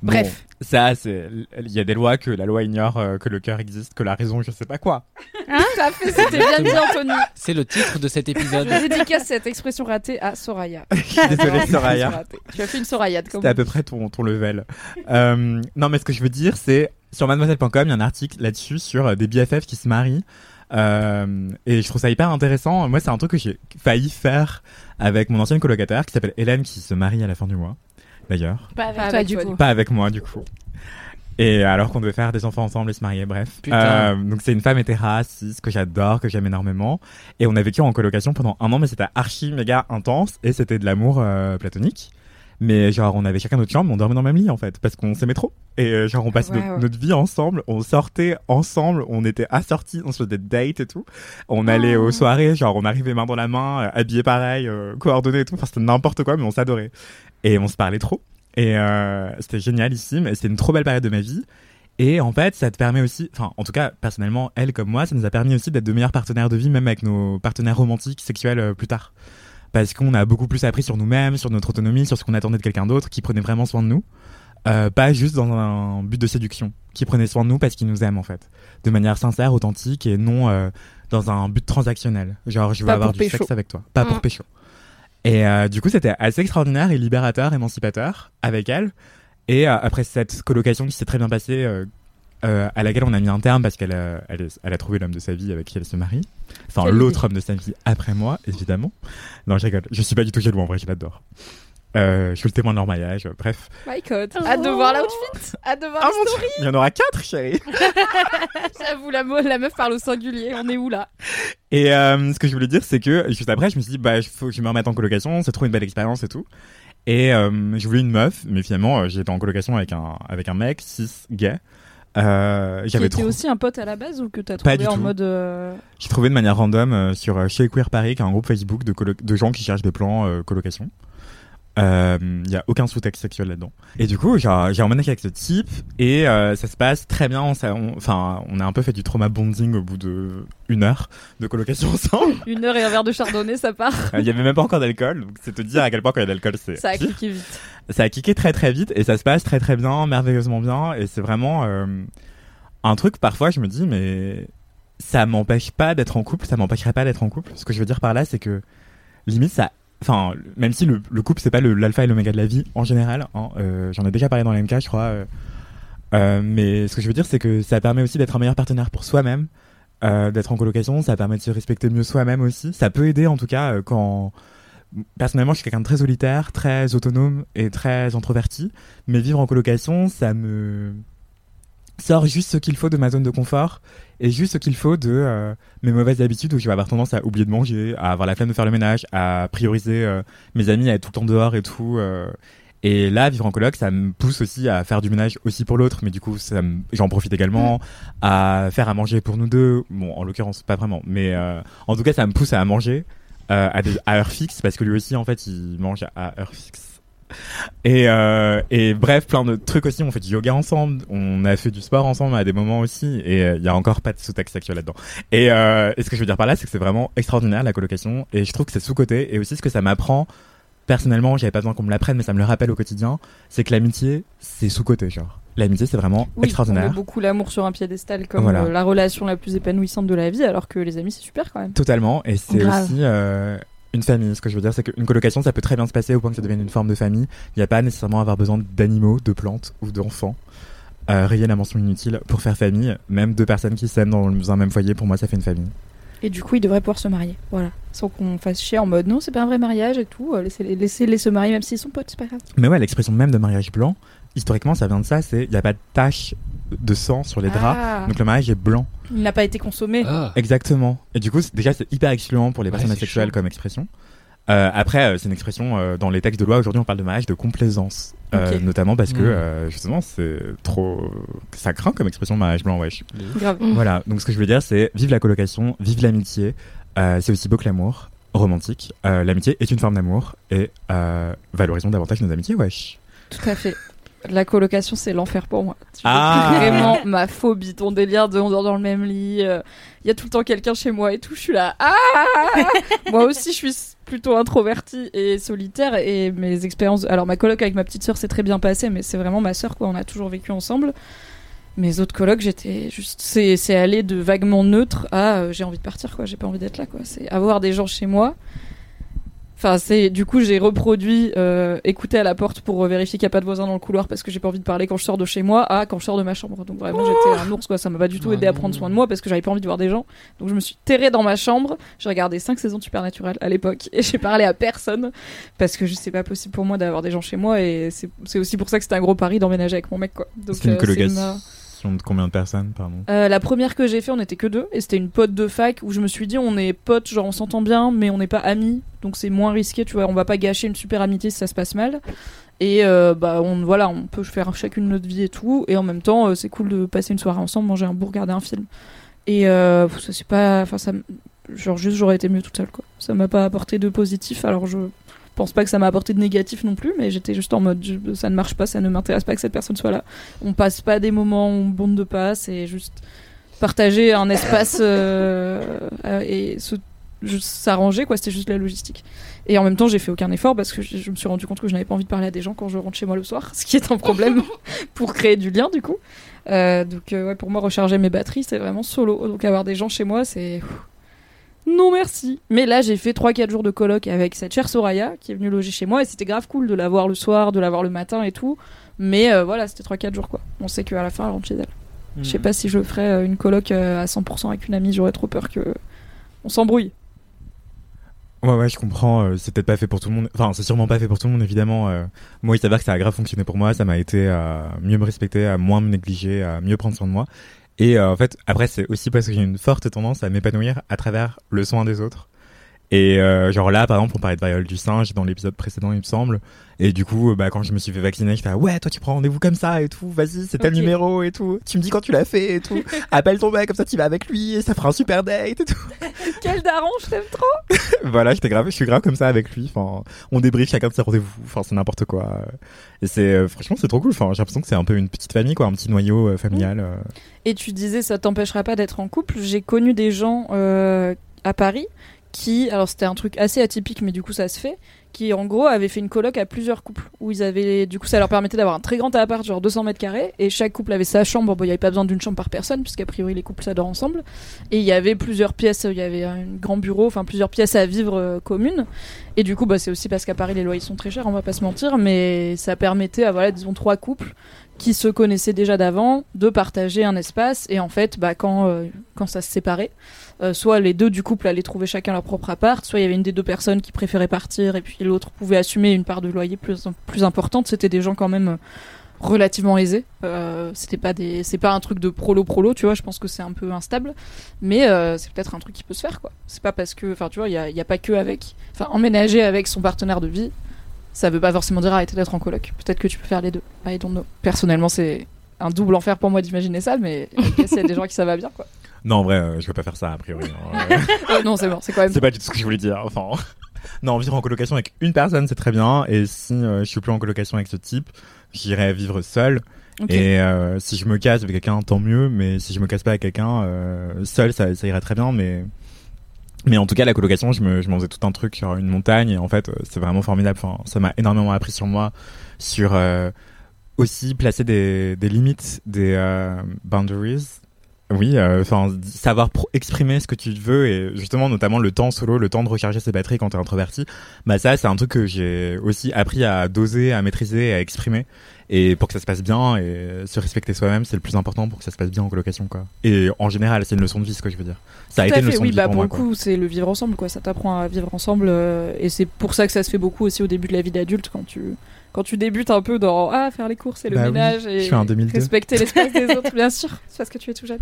S5: Bon,
S1: Bref.
S5: ça c'est il y a des lois que la loi ignore euh, que le cœur existe que la raison je sais pas quoi
S1: tout à fait, c'était bien dit, Anthony.
S6: C'est le titre de cet épisode.
S1: Je dédicace cette expression ratée à Soraya.
S5: désolé
S1: Alors,
S5: Soraya.
S1: Tu as fait une Sorayade comme
S5: C'était à peu près ton, ton level. Euh, non, mais ce que je veux dire, c'est sur mademoiselle.com, il y a un article là-dessus sur euh, des BFF qui se marient. Euh, et je trouve ça hyper intéressant. Moi, c'est un truc que j'ai failli faire avec mon ancienne colocataire qui s'appelle Hélène qui se marie à la fin du mois, d'ailleurs.
S2: pas avec
S1: Pas
S2: toi
S1: avec
S2: du
S1: toi,
S2: coup.
S5: Pas avec moi, du coup. Et alors qu'on devait faire des enfants ensemble et se marier, bref.
S6: Putain.
S5: Euh, donc c'est une femme hétéra, cis, que j'adore, que j'aime énormément. Et on a vécu en colocation pendant un an, mais c'était archi méga intense et c'était de l'amour euh, platonique. Mais genre on avait chacun notre chambre, mais on dormait dans le même lit en fait, parce qu'on s'aimait trop. Et euh, genre on passait
S1: Ouais,
S5: notre,
S1: ouais.
S5: notre vie ensemble, on sortait ensemble, on était assortis, on se faisait des dates et tout. On allait aux soirées, genre on arrivait main dans la main, euh, habillés pareil, euh, coordonnés et tout. Enfin c'était n'importe quoi, mais on s'adorait. Et on se parlait trop. Et euh, c'était génialissime. C'était une trop belle période de ma vie. Et en fait, ça te permet aussi, enfin, en tout cas, personnellement, elle comme moi, ça nous a permis aussi d'être de meilleurs partenaires de vie, même avec nos partenaires romantiques, sexuels euh, plus tard. Parce qu'on a beaucoup plus appris sur nous-mêmes, sur notre autonomie, sur ce qu'on attendait de quelqu'un d'autre, qui prenait vraiment soin de nous. Euh, pas juste dans un but de séduction, qui prenait soin de nous parce qu'il nous aime en fait, de manière sincère, authentique et non euh, dans un but transactionnel. Genre, je veux
S1: Pas
S5: avoir du
S1: pécho.
S5: sexe avec toi, pas pour pécho. Et euh, du coup, c'était assez extraordinaire et libérateur, émancipateur avec elle. Et euh, après cette colocation qui s'est très bien passée, euh, à laquelle on a mis un terme parce qu'elle a, elle, a trouvé l'homme de sa vie avec qui elle se marie. Enfin, l'autre homme de sa vie après moi, évidemment. Non, je rigole. Je suis pas du tout jaloux en vrai, je l'adore. Euh, je suis le témoin de leur mariage. Bref.
S1: My God. Hâte de voir l'outfit. Hâte de voir
S5: Ah,
S1: la
S5: mon
S1: story.
S5: Il y en aura quatre, chérie.
S1: J'avoue, la, la meuf parle au singulier. On est où là?
S5: Et euh, ce que je voulais dire, c'est que juste après, je me suis dit, bah, il faut que je me remette en colocation. C'est trop une belle expérience et tout. Et euh, je voulais une meuf, mais finalement, euh, j'étais en colocation avec un avec un mec cis gay. Euh, J'avais trop.
S1: aussi un pote à la base ou que t'as
S5: Pas
S1: trouvé
S5: du
S1: en
S5: tout.
S1: mode. euh,
S5: J'ai trouvé de manière random euh, sur euh, chez Queer Paris, qui est un groupe Facebook de, colo- de gens qui cherchent des plans euh, colocation. Il y a aucun sous-texte sexuel là-dedans. Et du coup, j'ai emmené avec ce type et euh, ça se passe très bien. On- Enfin, on a un peu fait du trauma bonding au bout de une heure de colocation ensemble.
S1: Une heure et un verre de chardonnay, ça part.
S5: Il y avait même pas encore d'alcool, donc c'est te dire à quel point quand il y a de l'alcool, c'est
S1: Ça a cliqué vite.
S5: ça a kické très très vite et ça se passe très très bien, merveilleusement bien et c'est vraiment euh, un truc parfois je me dis mais ça m'empêche pas d'être en couple, ça m'empêcherait pas d'être en couple. Ce que je veux dire par là c'est que limite ça enfin même si le, le couple c'est pas l'alpha et l'oméga de la vie en général, hein, euh, j'en ai déjà parlé dans les MK je crois euh, euh, mais ce que je veux dire c'est que ça permet aussi d'être un meilleur partenaire pour soi-même. d'être en colocation, ça permet de se respecter mieux soi-même aussi. Ça peut aider en tout cas quand personnellement, je suis quelqu'un de très solitaire, très autonome et très introverti. Mais vivre en colocation, ça me sort juste ce qu'il faut de ma zone de confort et juste ce qu'il faut de euh, mes mauvaises habitudes où je vais avoir tendance à oublier de manger, à avoir la flemme de faire le ménage, à prioriser euh, mes amis, à être tout le temps dehors et tout. euh. Et là, vivre en coloc, ça me pousse aussi à faire du ménage aussi pour l'autre, mais du coup, ça me- j'en profite également à faire à manger pour nous deux. Bon, en l'occurrence, pas vraiment, mais euh, en tout cas, ça me pousse à manger euh, à, des, à heure fixe parce que lui aussi, en fait, il mange à heure fixe. Et, euh, et bref, plein de trucs aussi. On fait du yoga ensemble, on a fait du sport ensemble à des moments aussi, et euh, il y a encore pas de sous-texte sexuel là-dedans. Et, euh, et ce que je veux dire par là, c'est que c'est vraiment extraordinaire la colocation, et je trouve que c'est sous-côté, et aussi ce que ça m'apprend. Personnellement, j'avais pas besoin qu'on me l'apprenne, mais ça me le rappelle au quotidien, c'est que l'amitié, c'est sous-côté, genre. L'amitié, c'est vraiment
S1: Oui, on met
S5: extraordinaire.
S1: beaucoup l'amour sur un piédestal comme
S5: Voilà.
S1: euh, la relation la plus épanouissante de la vie, alors que les amis, c'est super quand même.
S5: Totalement, et c'est aussi euh, une famille. Ce que je veux dire, c'est qu'une colocation, ça peut très bien se passer au point que ça devienne une forme de famille. Il n'y a pas nécessairement à avoir besoin d'animaux, de plantes ou d'enfants. Euh, rayer la mention inutile pour faire famille. Même deux personnes qui s'aiment dans un même foyer, pour moi, ça fait une famille.
S1: Et du coup, ils devraient pouvoir se marier. Voilà. Sans qu'on fasse chier en mode non, c'est pas un vrai mariage et tout. euh, Laissez-les se marier même s'ils sont potes, c'est pas grave.
S5: Mais ouais, l'expression même de mariage blanc, historiquement, ça vient de ça. C'est il n'y a pas de tache de sang sur les draps,
S1: Ah,
S5: donc le mariage est blanc.
S1: il n'a pas été consommé.
S6: Ah.
S5: Exactement. Et du coup, déjà, c'est hyper excluant pour les
S6: Ouais,
S5: personnes asexuelles
S6: chaud.
S5: comme expression. Euh, après, euh, c'est une expression euh, dans les textes de loi. Aujourd'hui, on parle de mariage de complaisance, Euh, notamment parce que
S6: Mm.
S5: euh, justement, c'est trop, ça craint comme expression mariage blanc, wesh.
S1: Grave.
S2: Mm.
S5: Voilà. Donc, ce que je veux dire, c'est vive la colocation, vive l'amitié. Euh, c'est aussi beau que l'amour romantique. Euh, l'amitié est une forme d'amour et euh, valorisons davantage nos amitiés, wesh.
S1: Tout à fait. La colocation, c'est l'enfer pour moi. C'est
S5: Ah.
S1: Vraiment ma phobie, ton délire de on dort dans le même lit. euh, Il y a tout le temps quelqu'un chez moi et tout. Je suis là. Ah moi aussi, je suis plutôt introvertie et solitaire. Et mes expériences. Alors, ma coloc avec ma petite sœur s'est très bien passée, mais c'est vraiment ma sœur, quoi. On a toujours vécu ensemble. Mes autres colocs, j'étais juste. C'est c'est aller de vaguement neutre à euh, j'ai envie de partir, quoi. J'ai pas envie d'être là, quoi. C'est avoir des gens chez moi. Enfin, c'est du coup j'ai reproduit euh, écouter à la porte pour euh, vérifier qu'il n'y a pas de voisins dans le couloir parce que j'ai pas envie de parler quand je sors de chez moi à quand je sors de ma chambre. Donc vraiment j'étais un ours quoi, ça m'a pas du tout
S6: Oh
S1: aidé à prendre soin de moi parce que j'avais pas envie de voir des gens. Donc je me suis terrée dans ma chambre, j'ai regardé 5 saisons de Supernatural à l'époque et j'ai parlé à personne parce que je sais pas possible pour moi d'avoir des gens chez moi et c'est c'est aussi pour ça que c'était un gros pari d'emménager avec mon mec quoi. Donc
S5: C'est une
S1: euh,
S5: combien de personnes,
S1: euh, la première que j'ai fait, on était que deux, et c'était une pote de fac où je me suis dit, on est potes, genre on s'entend bien, mais on n'est pas amis, donc c'est moins risqué, tu vois, on va pas gâcher une super amitié si ça se passe mal. Et euh, bah on voilà, on peut faire chacune notre vie et tout, et en même temps, euh, c'est cool de passer une soirée ensemble, manger un bout, regarder un film. Et ça c'est pas, enfin ça, genre juste j'aurais été mieux toute seule quoi. Ça m'a pas apporté de positif, alors je pense pas que ça m'a apporté de négatif non plus, mais j'étais juste en mode je- ça ne marche pas, ça ne m'intéresse pas que cette personne soit là. On passe pas des moments on bande de pas, c'est juste partager un espace euh, euh, et s'arranger quoi c'était juste la logistique. Et en même temps j'ai fait aucun effort parce que je, je me suis rendu compte que je n'avais pas envie de parler à des gens quand je rentre chez moi le soir ce qui est un problème pour créer du lien du coup. Euh, donc ouais pour moi recharger mes batteries c'est vraiment solo. Donc avoir des gens chez moi c'est non merci. Mais là, j'ai fait 3-4 jours de coloc avec cette chère Soraya qui est venue loger chez moi et c'était grave cool de la voir le soir, de la voir le matin et tout. Mais euh, voilà, c'était 3-4 jours quoi. On sait qu'à la fin, elle rentre chez elle. Je
S6: Hmm.
S1: sais pas si je ferais euh, une coloc euh, à 100% avec une amie, j'aurais trop peur que on s'embrouille.
S5: Ouais, ouais, je comprends. euh, c'est peut-être pas fait pour tout le monde. Enfin, c'est sûrement pas fait pour tout le monde, évidemment. euh. moi, il s'avère que ça a grave fonctionné pour moi. Ça m'a été à mieux me respecter, à moins me négliger, à mieux prendre soin de moi. Et euh, en fait, après, c'est aussi parce que j'ai une forte tendance à m'épanouir à travers le soin des autres. Et euh, genre là, par exemple, on parlait de variole du singe dans l'épisode précédent, il me semble. Et du coup, bah, quand je me suis fait vacciner, j'étais ah, ouais, toi tu prends rendez-vous comme ça et tout. Vas-y, c'est tel numéro et tout. Tu me dis quand tu l'as fait et tout. Appelle ton mec comme ça, tu vas avec lui et ça fera un super date et tout.
S1: Quel daron, je t'aime trop.
S5: voilà, j'étais grave, je suis grave comme ça avec lui. Enfin, on débriefe chacun de ses rendez-vous. Enfin, c'est n'importe quoi. Et c'est euh, franchement, c'est trop cool. Enfin, j'ai l'impression que c'est un peu une petite famille, quoi, un petit noyau euh, familial. euh.
S1: Et tu disais, ça t'empêchera pas d'être en couple. J'ai connu des gens euh, à Paris qui, alors c'était un truc assez atypique, mais du coup ça se fait, qui en gros avaient fait une coloc à plusieurs couples où ils avaient, du coup ça leur permettait d'avoir un très grand appart, genre 200 mètres carrés, et chaque couple avait sa chambre. Bon, il y avait pas besoin d'une chambre par personne, puisqu'a priori les couples s'adorent ensemble. Et il y avait plusieurs pièces, il y avait un grand bureau, enfin plusieurs pièces à vivre euh, communes. Et du coup, bah, c'est aussi parce qu'à Paris les loyers sont très chers, on va pas se mentir, mais ça permettait à voilà, disons trois couples qui se connaissaient déjà d'avant, de partager un espace. Et en fait, bah, quand, euh, quand ça se séparait, euh, soit les deux du couple allaient trouver chacun leur propre appart, soit il y avait une des deux personnes qui préférait partir et puis l'autre pouvait assumer une part de loyer plus, plus importante. C'était des gens quand même euh, relativement aisés. Euh, c'était pas des, c'est pas un truc de prolo prolo, tu vois. Je pense que c'est un peu instable, mais euh, c'est peut-être un truc qui peut se faire, quoi. C'est pas parce que, enfin, tu vois, il y a, il y a pas que avec, enfin, emménager avec son partenaire de vie, ça veut pas forcément dire arrêter d'être en coloc. Peut-être que tu peux faire les deux. I don't know. Personnellement, c'est un double enfer pour moi d'imaginer ça, mais il y a des gens qui ça va bien, quoi.
S5: Non, en vrai, euh, je vais pas faire ça a priori. hein. Euh,
S1: Euh, non, c'est bon, c'est quand même.
S5: c'est pas du tout ce que je voulais dire. Enfin, non, vivre en colocation avec une personne, c'est très bien. Et si euh, je suis plus en colocation avec ce type, j'irai vivre seul. Et euh, si je me casse avec quelqu'un, tant mieux. Mais si je me casse pas avec quelqu'un, euh, seul, ça, ça irait très bien. Mais mais en tout cas, la colocation, je me, je m'en faisais tout un truc sur une montagne. Et en fait, euh, c'est vraiment formidable. Enfin, ça m'a énormément appris sur moi, sur aussi placer des, des limites, des boundaries. Oui, euh, enfin, savoir exprimer ce que tu veux et justement, notamment le temps solo, le temps de recharger ses batteries quand t'es introverti. Bah ça, c'est un truc que j'ai aussi appris à doser, à maîtriser, à exprimer. Et pour que ça se passe bien et se respecter soi-même, c'est le plus important pour que ça se passe bien en colocation, quoi. Et en général, c'est une leçon de vie, ce que je veux dire. Ça a
S1: Tout
S5: été
S1: à
S5: une
S1: fait,
S5: leçon
S1: oui,
S5: de vie
S1: bah
S5: pour
S1: le coup, c'est le vivre ensemble, quoi. Ça t'apprend à vivre ensemble, euh, et c'est pour ça que ça se fait beaucoup aussi au début de la vie d'adulte, quand tu quand tu débutes un peu dans ah faire les courses et le
S5: Bah
S1: ménage et
S5: suis en 2002.
S1: respecter l'espace des autres, bien sûr, c'est parce que tu es tout jeune.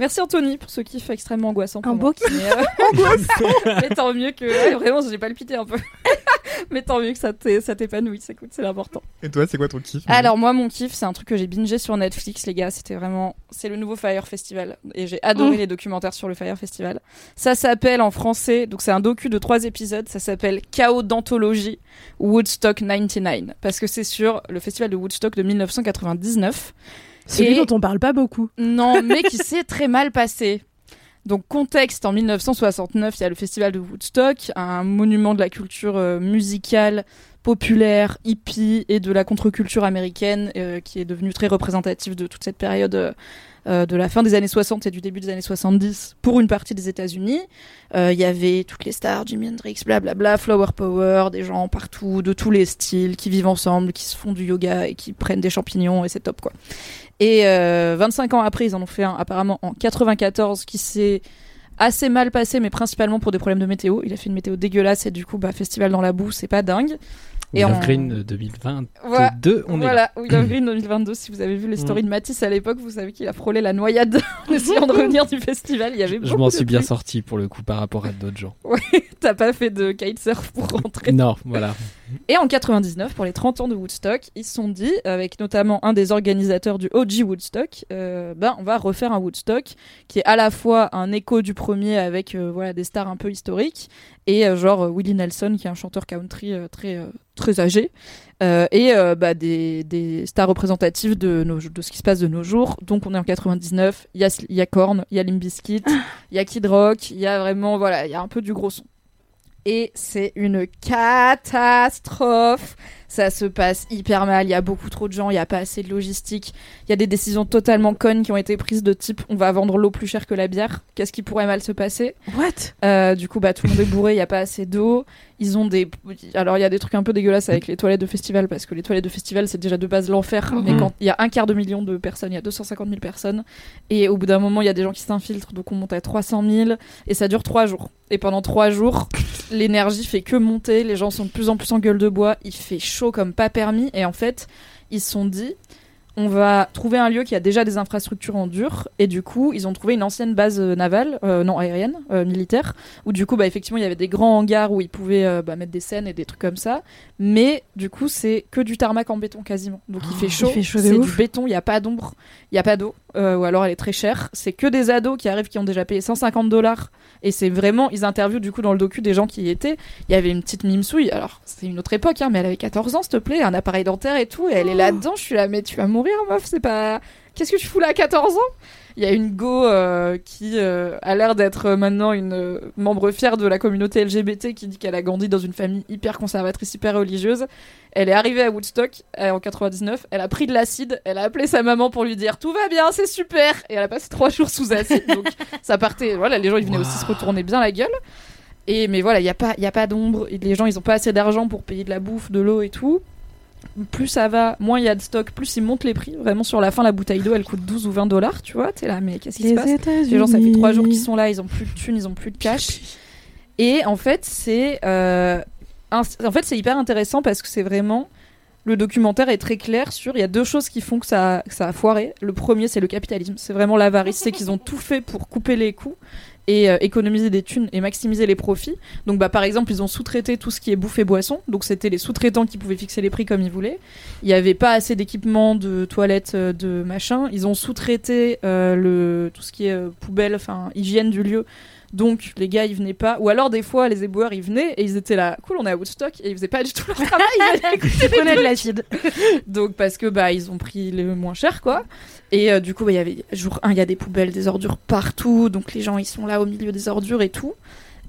S1: Merci Anthony pour ce kiff extrêmement angoissant. pour
S2: Un
S1: moi.
S2: beau kiff.
S1: Mais, euh, mais tant mieux que ouais, vraiment j'ai palpité un peu. mais tant mieux que ça t'é- ça t'épanouisse, écoute, c'est l'important.
S5: Et toi, c'est quoi ton kiff
S1: Alors moi mon kiff c'est un truc que j'ai bingé sur Netflix les gars c'était vraiment c'est le nouveau Fire Festival et j'ai adoré les documentaires sur le Fire Festival ça s'appelle en français donc c'est un docu de trois épisodes ça s'appelle Chaos d'anthologie Woodstock 99 parce que c'est sur le festival de Woodstock de 1999
S2: Celui
S1: Et-
S2: dont on parle pas beaucoup.
S1: non, mais qui s'est très mal passé. Donc contexte, en 1969, il y a le festival de Woodstock, un monument de la culture euh, musicale, populaire, hippie et de la contre-culture américaine euh, qui est devenu très représentatif de toute cette période euh, de la fin des années 60 et du début des années 70 pour une partie des États-Unis. Euh, Il y avait toutes les stars, Jimi Hendrix, blablabla, Flower Power, des gens partout, de tous les styles, qui vivent ensemble, qui se font du yoga et qui prennent des champignons et c'est top quoi. Et euh, 25 ans après, ils en ont fait un apparemment en 94 qui s'est assez mal passé, mais principalement pour des problèmes de météo. Il a fait une météo dégueulasse et du coup, bah, festival dans la boue, c'est pas dingue.
S6: Et
S1: Et
S6: en
S1: en-
S6: Green 2022,
S1: Voilà.
S6: on est là.
S1: voilà, Will of Green 2022. Si vous avez vu les stories de Matisse à l'époque, vous savez qu'il a frôlé la noyade en essayant de revenir du festival. Il y avait
S6: Je m'en suis bien sorti pour le coup par rapport à d'autres gens.
S1: T'as pas fait de kitesurf pour rentrer.
S6: Non, voilà.
S1: Et en 99, pour les 30 ans de Woodstock, ils se sont dit, avec notamment un des organisateurs du OG Woodstock, euh, ben on va refaire un Woodstock qui est à la fois un écho du premier avec euh, voilà des stars un peu historiques et euh, genre euh, Willie Nelson qui est un chanteur country euh, très euh, très âgé euh, et euh, bah, des, des stars représentatives de, nos, de ce qui se passe de nos jours. Donc on est en 99, il y y a Korn, il y a Limp Bizkit, il y a Kid Rock, il y a vraiment voilà, il y a un peu du gros son et c'est une catastrophe. Ça se passe hyper mal. Il y a beaucoup trop de gens. Il y a pas assez de logistique. Il y a des décisions totalement connes qui ont été prises de type on va vendre l'eau plus cher que la bière. Qu'est-ce qui pourrait mal se passer?
S2: What?
S1: Euh, Du coup, bah tout le monde est bourré. Il y a pas assez d'eau. Ils ont des. Alors il y a des trucs un peu dégueulasses avec les toilettes de festival parce que les toilettes de festival c'est déjà de base l'enfer. Mais
S6: Mhm.
S1: quand il y a un quart de million de personnes, il y a 250 000 personnes. Et au bout d'un moment, il y a des gens qui s'infiltrent, donc on monte à 300 000 et ça dure trois jours. Et pendant trois jours, l'énergie fait que monter, les gens sont de plus en plus en gueule de bois, il fait chaud comme pas permis. Et en fait, ils se sont dit, on va trouver un lieu qui a déjà des infrastructures en dur. Et du coup, ils ont trouvé une ancienne base euh, navale, euh, non aérienne, euh, militaire, où du coup, bah, effectivement, il y avait des grands hangars où ils pouvaient bah, mettre des scènes et des trucs comme ça. Mais du coup, c'est que du tarmac en béton quasiment. Donc il fait chaud,
S2: fait chaud
S1: c'est du béton, il n'y a pas d'ombre, il n'y a pas d'eau, euh, ou alors elle est très chère. C'est que des ados qui arrivent qui ont déjà payé 150 dollars. Et c'est vraiment, ils interviewent du coup dans le docu des gens qui y étaient. Il y avait une petite mimsouille, alors c'est une autre époque, hein, mais elle avait 14 ans, s'il te plaît, un appareil dentaire et tout, et elle est là-dedans. Je suis là, mais tu vas mourir, meuf, c'est pas. Qu'est-ce que tu fous là à 14 ans? Il y a une go euh, qui euh, a l'air d'être euh, maintenant une membre fière de la communauté LGBT qui dit qu'elle a grandi dans une famille hyper conservatrice, hyper religieuse. Elle est arrivée à Woodstock en 99, elle a pris de l'acide, elle a appelé sa maman pour lui dire tout va bien, c'est super, et elle a passé trois jours sous acide, donc ça partait. Voilà, les gens ils venaient aussi se retourner bien la gueule. Et mais voilà, il y a pas, il y a pas d'ombre. Les gens ils ont pas assez d'argent pour payer de la bouffe, de l'eau et tout. Plus ça va, moins il y a de stock, plus ils montent les prix. Vraiment sur la fin, la bouteille d'eau elle coûte 12 ou 20 dollars, tu vois. T'es là, mais qu'est-ce qui se passe? Les gens, ça fait trois jours qu'ils sont là, ils ont plus de thunes, ils ont plus de cash. Et en fait, c'est euh, en fait c'est hyper intéressant parce que c'est vraiment le documentaire est très clair sur il y a deux choses qui font que ça, que ça a foiré. Le premier, c'est le capitalisme. C'est vraiment l'avarice, c'est qu'ils ont tout fait pour couper les coûts euh, économiser des thunes et maximiser les profits. Donc bah par exemple, ils ont sous-traité tout ce qui est bouffe et boisson. Donc c'était les sous-traitants qui pouvaient fixer les prix comme ils voulaient. Il n'y avait pas assez d'équipements, de toilettes, euh, de machin. Ils ont sous-traité euh, tout ce qui est poubelle, enfin hygiène du lieu. Donc les gars ils venaient pas. Ou alors des fois les éboueurs ils venaient et ils étaient là, cool on est à Woodstock et ils faisaient pas du tout leur travail. Ils
S2: connais de l'acide.
S1: Donc parce que bah ils ont pris le moins cher quoi. Et euh, du coup bah, il y avait jour 1 il y a des poubelles, des ordures partout. Donc les gens ils sont là au milieu des ordures et tout.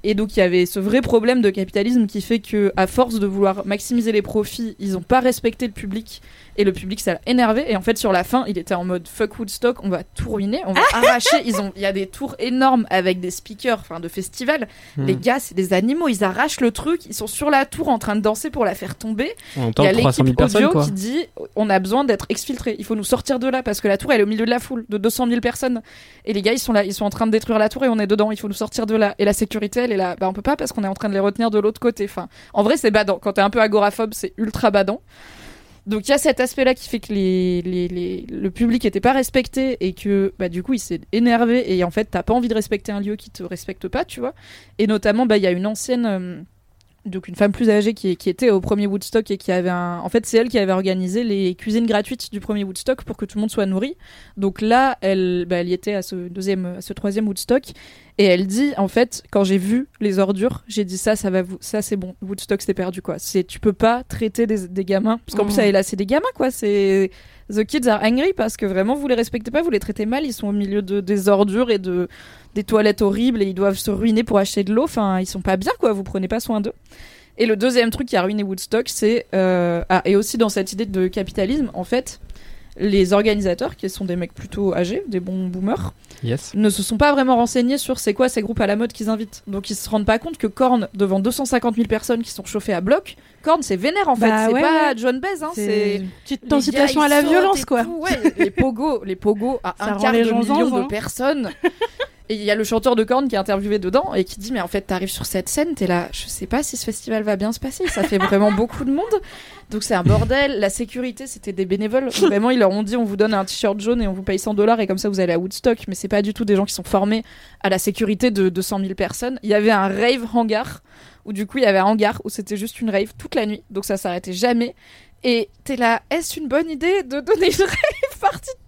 S1: Et donc il y avait ce vrai problème de capitalisme qui fait que à force de vouloir maximiser les profits, ils ont pas respecté le public. Et le public ça l'a énervé. Et en fait sur la fin, il était en mode fuck Woodstock, on va tout ruiner, on va arracher, ils ont il y a des tours énormes avec des speakers enfin de festival.
S6: Hmm.
S1: Les gars, c'est des animaux, ils arrachent le truc, ils sont sur la tour en train de danser pour la faire tomber.
S6: On
S1: Il y a
S6: 300 000
S1: l'équipe audio
S6: quoi.
S1: qui dit on a besoin d'être exfiltré, il faut nous sortir de là parce que la tour elle est au milieu de la foule de 200 000 personnes. Et les gars ils sont là, ils sont en train de détruire la tour et on est dedans, il faut nous sortir de là. Et la sécurité elle est là, bah on peut pas parce qu'on est en train de les retenir de l'autre côté. Enfin, en vrai c'est badant, quand t'es un peu agoraphobe c'est ultra badant. Donc il y a cet aspect-là qui fait que le public était pas respecté et que bah, du coup il s'est énervé et en fait t'as pas envie de respecter un lieu qui te respecte pas, tu vois. Et notamment bah il y a une ancienne euh, donc une femme plus âgée qui, qui était au premier Woodstock et qui avait un... En fait, c'est elle qui avait organisé les cuisines gratuites du premier Woodstock pour que tout le monde soit nourri. Donc là, elle, bah, elle y était à ce deuxième, à ce troisième Woodstock. Et elle dit, en fait, quand j'ai vu les ordures, j'ai dit ça, ça va vous, ça c'est bon. Woodstock, c'est perdu, quoi. C'est, tu peux pas traiter des, des gamins. Parce qu'en plus, elle est là, c'est des gamins, quoi. C'est, the kids are angry parce que vraiment, vous les respectez pas, vous les traitez mal. Ils sont au milieu de, des ordures et de, des toilettes horribles et ils doivent se ruiner pour acheter de l'eau. Enfin, ils sont pas bien, quoi. Vous prenez pas soin d'eux. Et le deuxième truc qui a ruiné Woodstock, c'est euh, ah, et aussi dans cette idée de capitalisme, en fait, les organisateurs, qui sont des mecs plutôt âgés, des bons boomers,
S6: Yes.
S1: ne se sont pas vraiment renseignés sur c'est quoi ces groupes à la mode qu'ils invitent. Donc ils se rendent pas compte que Korn, devant 250 000 personnes qui sont chauffées à bloc, Korn c'est vénère en fait.
S2: Bah
S1: c'est
S2: ouais,
S1: pas
S2: ouais.
S1: John Baez, hein,
S2: C'est petite incitation à la violence, quoi.
S1: tout. Ouais, les pogos, les pogos à
S2: Ça
S1: un quart de
S2: gens
S1: million de personnes. Et il y a le chanteur de Korn qui est interviewé dedans et qui dit mais en fait t'arrives sur cette scène, t'es là, je sais pas si ce festival va bien se passer, ça fait vraiment beaucoup de monde. Donc c'est un bordel. La sécurité, c'était des bénévoles. Vraiment, ils leur ont dit on vous donne un t-shirt jaune et on vous paye 100 dollars et comme ça vous allez à Woodstock. Mais c'est pas du tout des gens qui sont formés à la sécurité de 200 000 personnes. Il y avait un rave hangar où du coup il y avait un hangar où c'était juste une rave toute la nuit. Donc ça s'arrêtait jamais. Et t'es là, est-ce une bonne idée de donner une rave?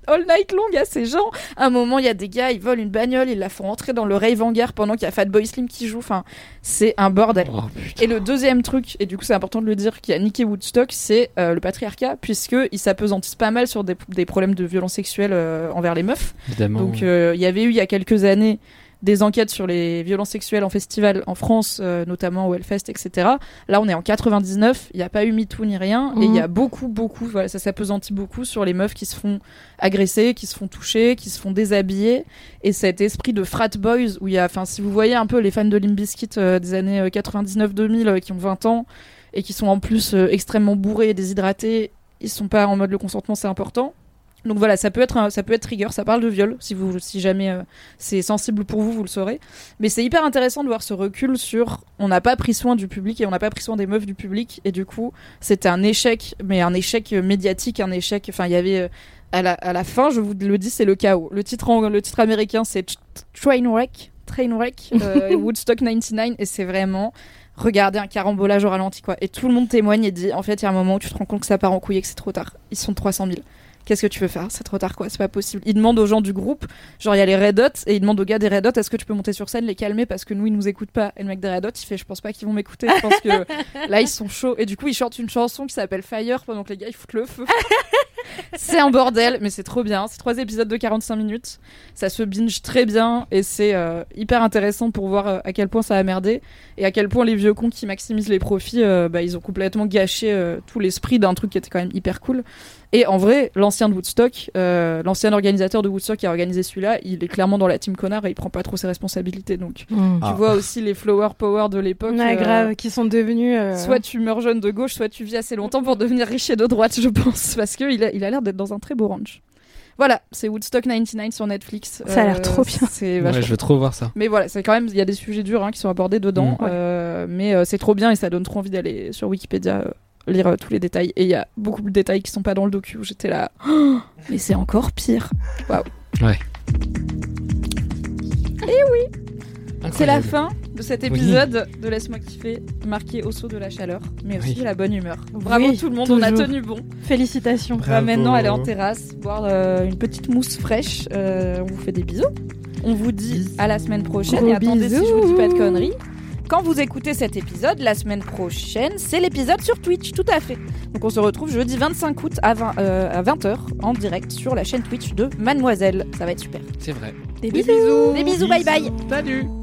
S1: All night long à ces gens À un moment, il y a des gars, ils volent une bagnole, ils la font rentrer dans le rave hangar pendant qu'il y a Fatboy Slim qui joue. Enfin, c'est un bordel.
S6: Oh.
S1: Et le deuxième truc, et du coup c'est important de le dire, qui a niqué Woodstock, c'est euh, le patriarcat, puisqu'il s'apesantisse pas mal sur des, des problèmes de violence sexuelle euh, envers les meufs.
S6: Évidemment.
S1: Donc euh, il y avait eu il y a quelques années des enquêtes sur les violences sexuelles en festival en France, euh, notamment au Hellfest, etc. Là, on est en 99, il n'y a pas eu MeToo ni rien, et il y a beaucoup, beaucoup, voilà, ça s'apesantit beaucoup sur les meufs qui se font agresser, qui se font toucher, qui se font déshabiller, et cet esprit de frat boys où il y a, enfin, si vous voyez un peu les fans de Limp Bizkit euh, des années euh, 99-2000 euh, qui ont 20 ans et qui sont en plus euh, extrêmement bourrés et déshydratés, ils sont pas en mode le consentement, c'est important. Donc voilà, ça peut être un- ça peut être trigger, ça parle de viol si vous si jamais euh, c'est sensible pour vous, vous le saurez. Mais c'est hyper intéressant de voir ce recul sur on n'a pas pris soin du public et on n'a pas pris soin des meufs du public et du coup, c'était un échec mais un échec euh, médiatique, un échec enfin il y avait euh, à la, à la fin, je vous le dis, c'est le chaos. Le titre, en- le titre américain, c'est Trainwreck, Trainwreck, euh, Woodstock 99, et c'est vraiment regarder un carambolage au ralenti, quoi. Et tout le monde témoigne et dit, en fait, il y a un moment où tu te rends compte que ça part en couille et que c'est trop tard. Ils sont 300 000. Qu'est-ce que tu veux faire? C'est trop tard, quoi. C'est pas possible. Ils demandent aux gens du groupe, genre il y a les Red Hot, et ils demandent aux gars des Red Hot, est-ce que tu peux monter sur scène, les calmer? Parce que nous ils nous écoutent pas. Et le mec des Red Hot, il fait, je pense pas qu'ils vont m'écouter. Je pense que là ils sont chauds. Et du coup ils chantent une chanson qui s'appelle Fire pendant que les gars ils foutent le feu. c'est un bordel, mais c'est trop bien. C'est trois épisodes de 45 minutes. Ça se binge très bien et c'est euh, hyper intéressant pour voir euh, à quel point ça a merdé et à quel point les vieux cons qui maximisent les profits, euh, bah, ils ont complètement gâché tout l'esprit d'un truc qui était quand même hyper cool. Et en vrai, l'ancien de Woodstock, euh, l'ancien organisateur de Woodstock qui a organisé celui-là, il est clairement dans la team connard et il prend pas trop ses responsabilités. Donc
S2: Mm.
S5: Ah.
S1: tu vois aussi les flower power de l'époque.
S2: Ouais,
S1: euh,
S2: grave, qui sont devenus. euh,
S1: Soit tu meurs jeune de gauche, soit tu vis assez longtemps pour devenir riche et de droite, je pense, parce que il a, il a l'air d'être dans un très beau range. Voilà, c'est Woodstock 99 sur Netflix.
S2: Ça a l'air trop bien.
S6: Ouais, je veux trop voir ça.
S1: Mais voilà, c'est quand même, il y a des sujets durs hein, qui sont abordés dedans,
S2: Mm.
S1: euh, mais euh, c'est trop bien et ça donne trop envie d'aller sur Wikipédia euh, lire euh, tous les détails. Et il y a beaucoup de détails qui sont pas dans le docu où j'étais là, Oh, mais c'est encore pire. Waouh.
S6: Ouais.
S1: Et oui, c'est la fin de cet épisode de Laisse-moi kiffer, marqué au saut de la chaleur, mais aussi
S6: Oui.
S1: la bonne humeur. Bravo
S2: Oui,
S1: tout le monde, on a tenu bon.
S2: Félicitations.
S1: On va
S5: Bravo.
S1: maintenant aller en terrasse, boire euh, une petite mousse fraîche. Euh, on vous fait des bisous. On vous dit à la semaine prochaine.
S2: Gros
S1: et attendez, si
S2: bisous.
S1: je vous dis pas de conneries, quand vous écoutez cet épisode, la semaine prochaine, c'est l'épisode sur Twitch, tout à fait. Donc on se retrouve jeudi 25 août à, 20, euh, à 20h en direct sur la chaîne Twitch de Mademoiselle. Ça va être super.
S6: C'est vrai.
S2: Des
S1: bisous. Des bisous, bye bye.
S6: Salut.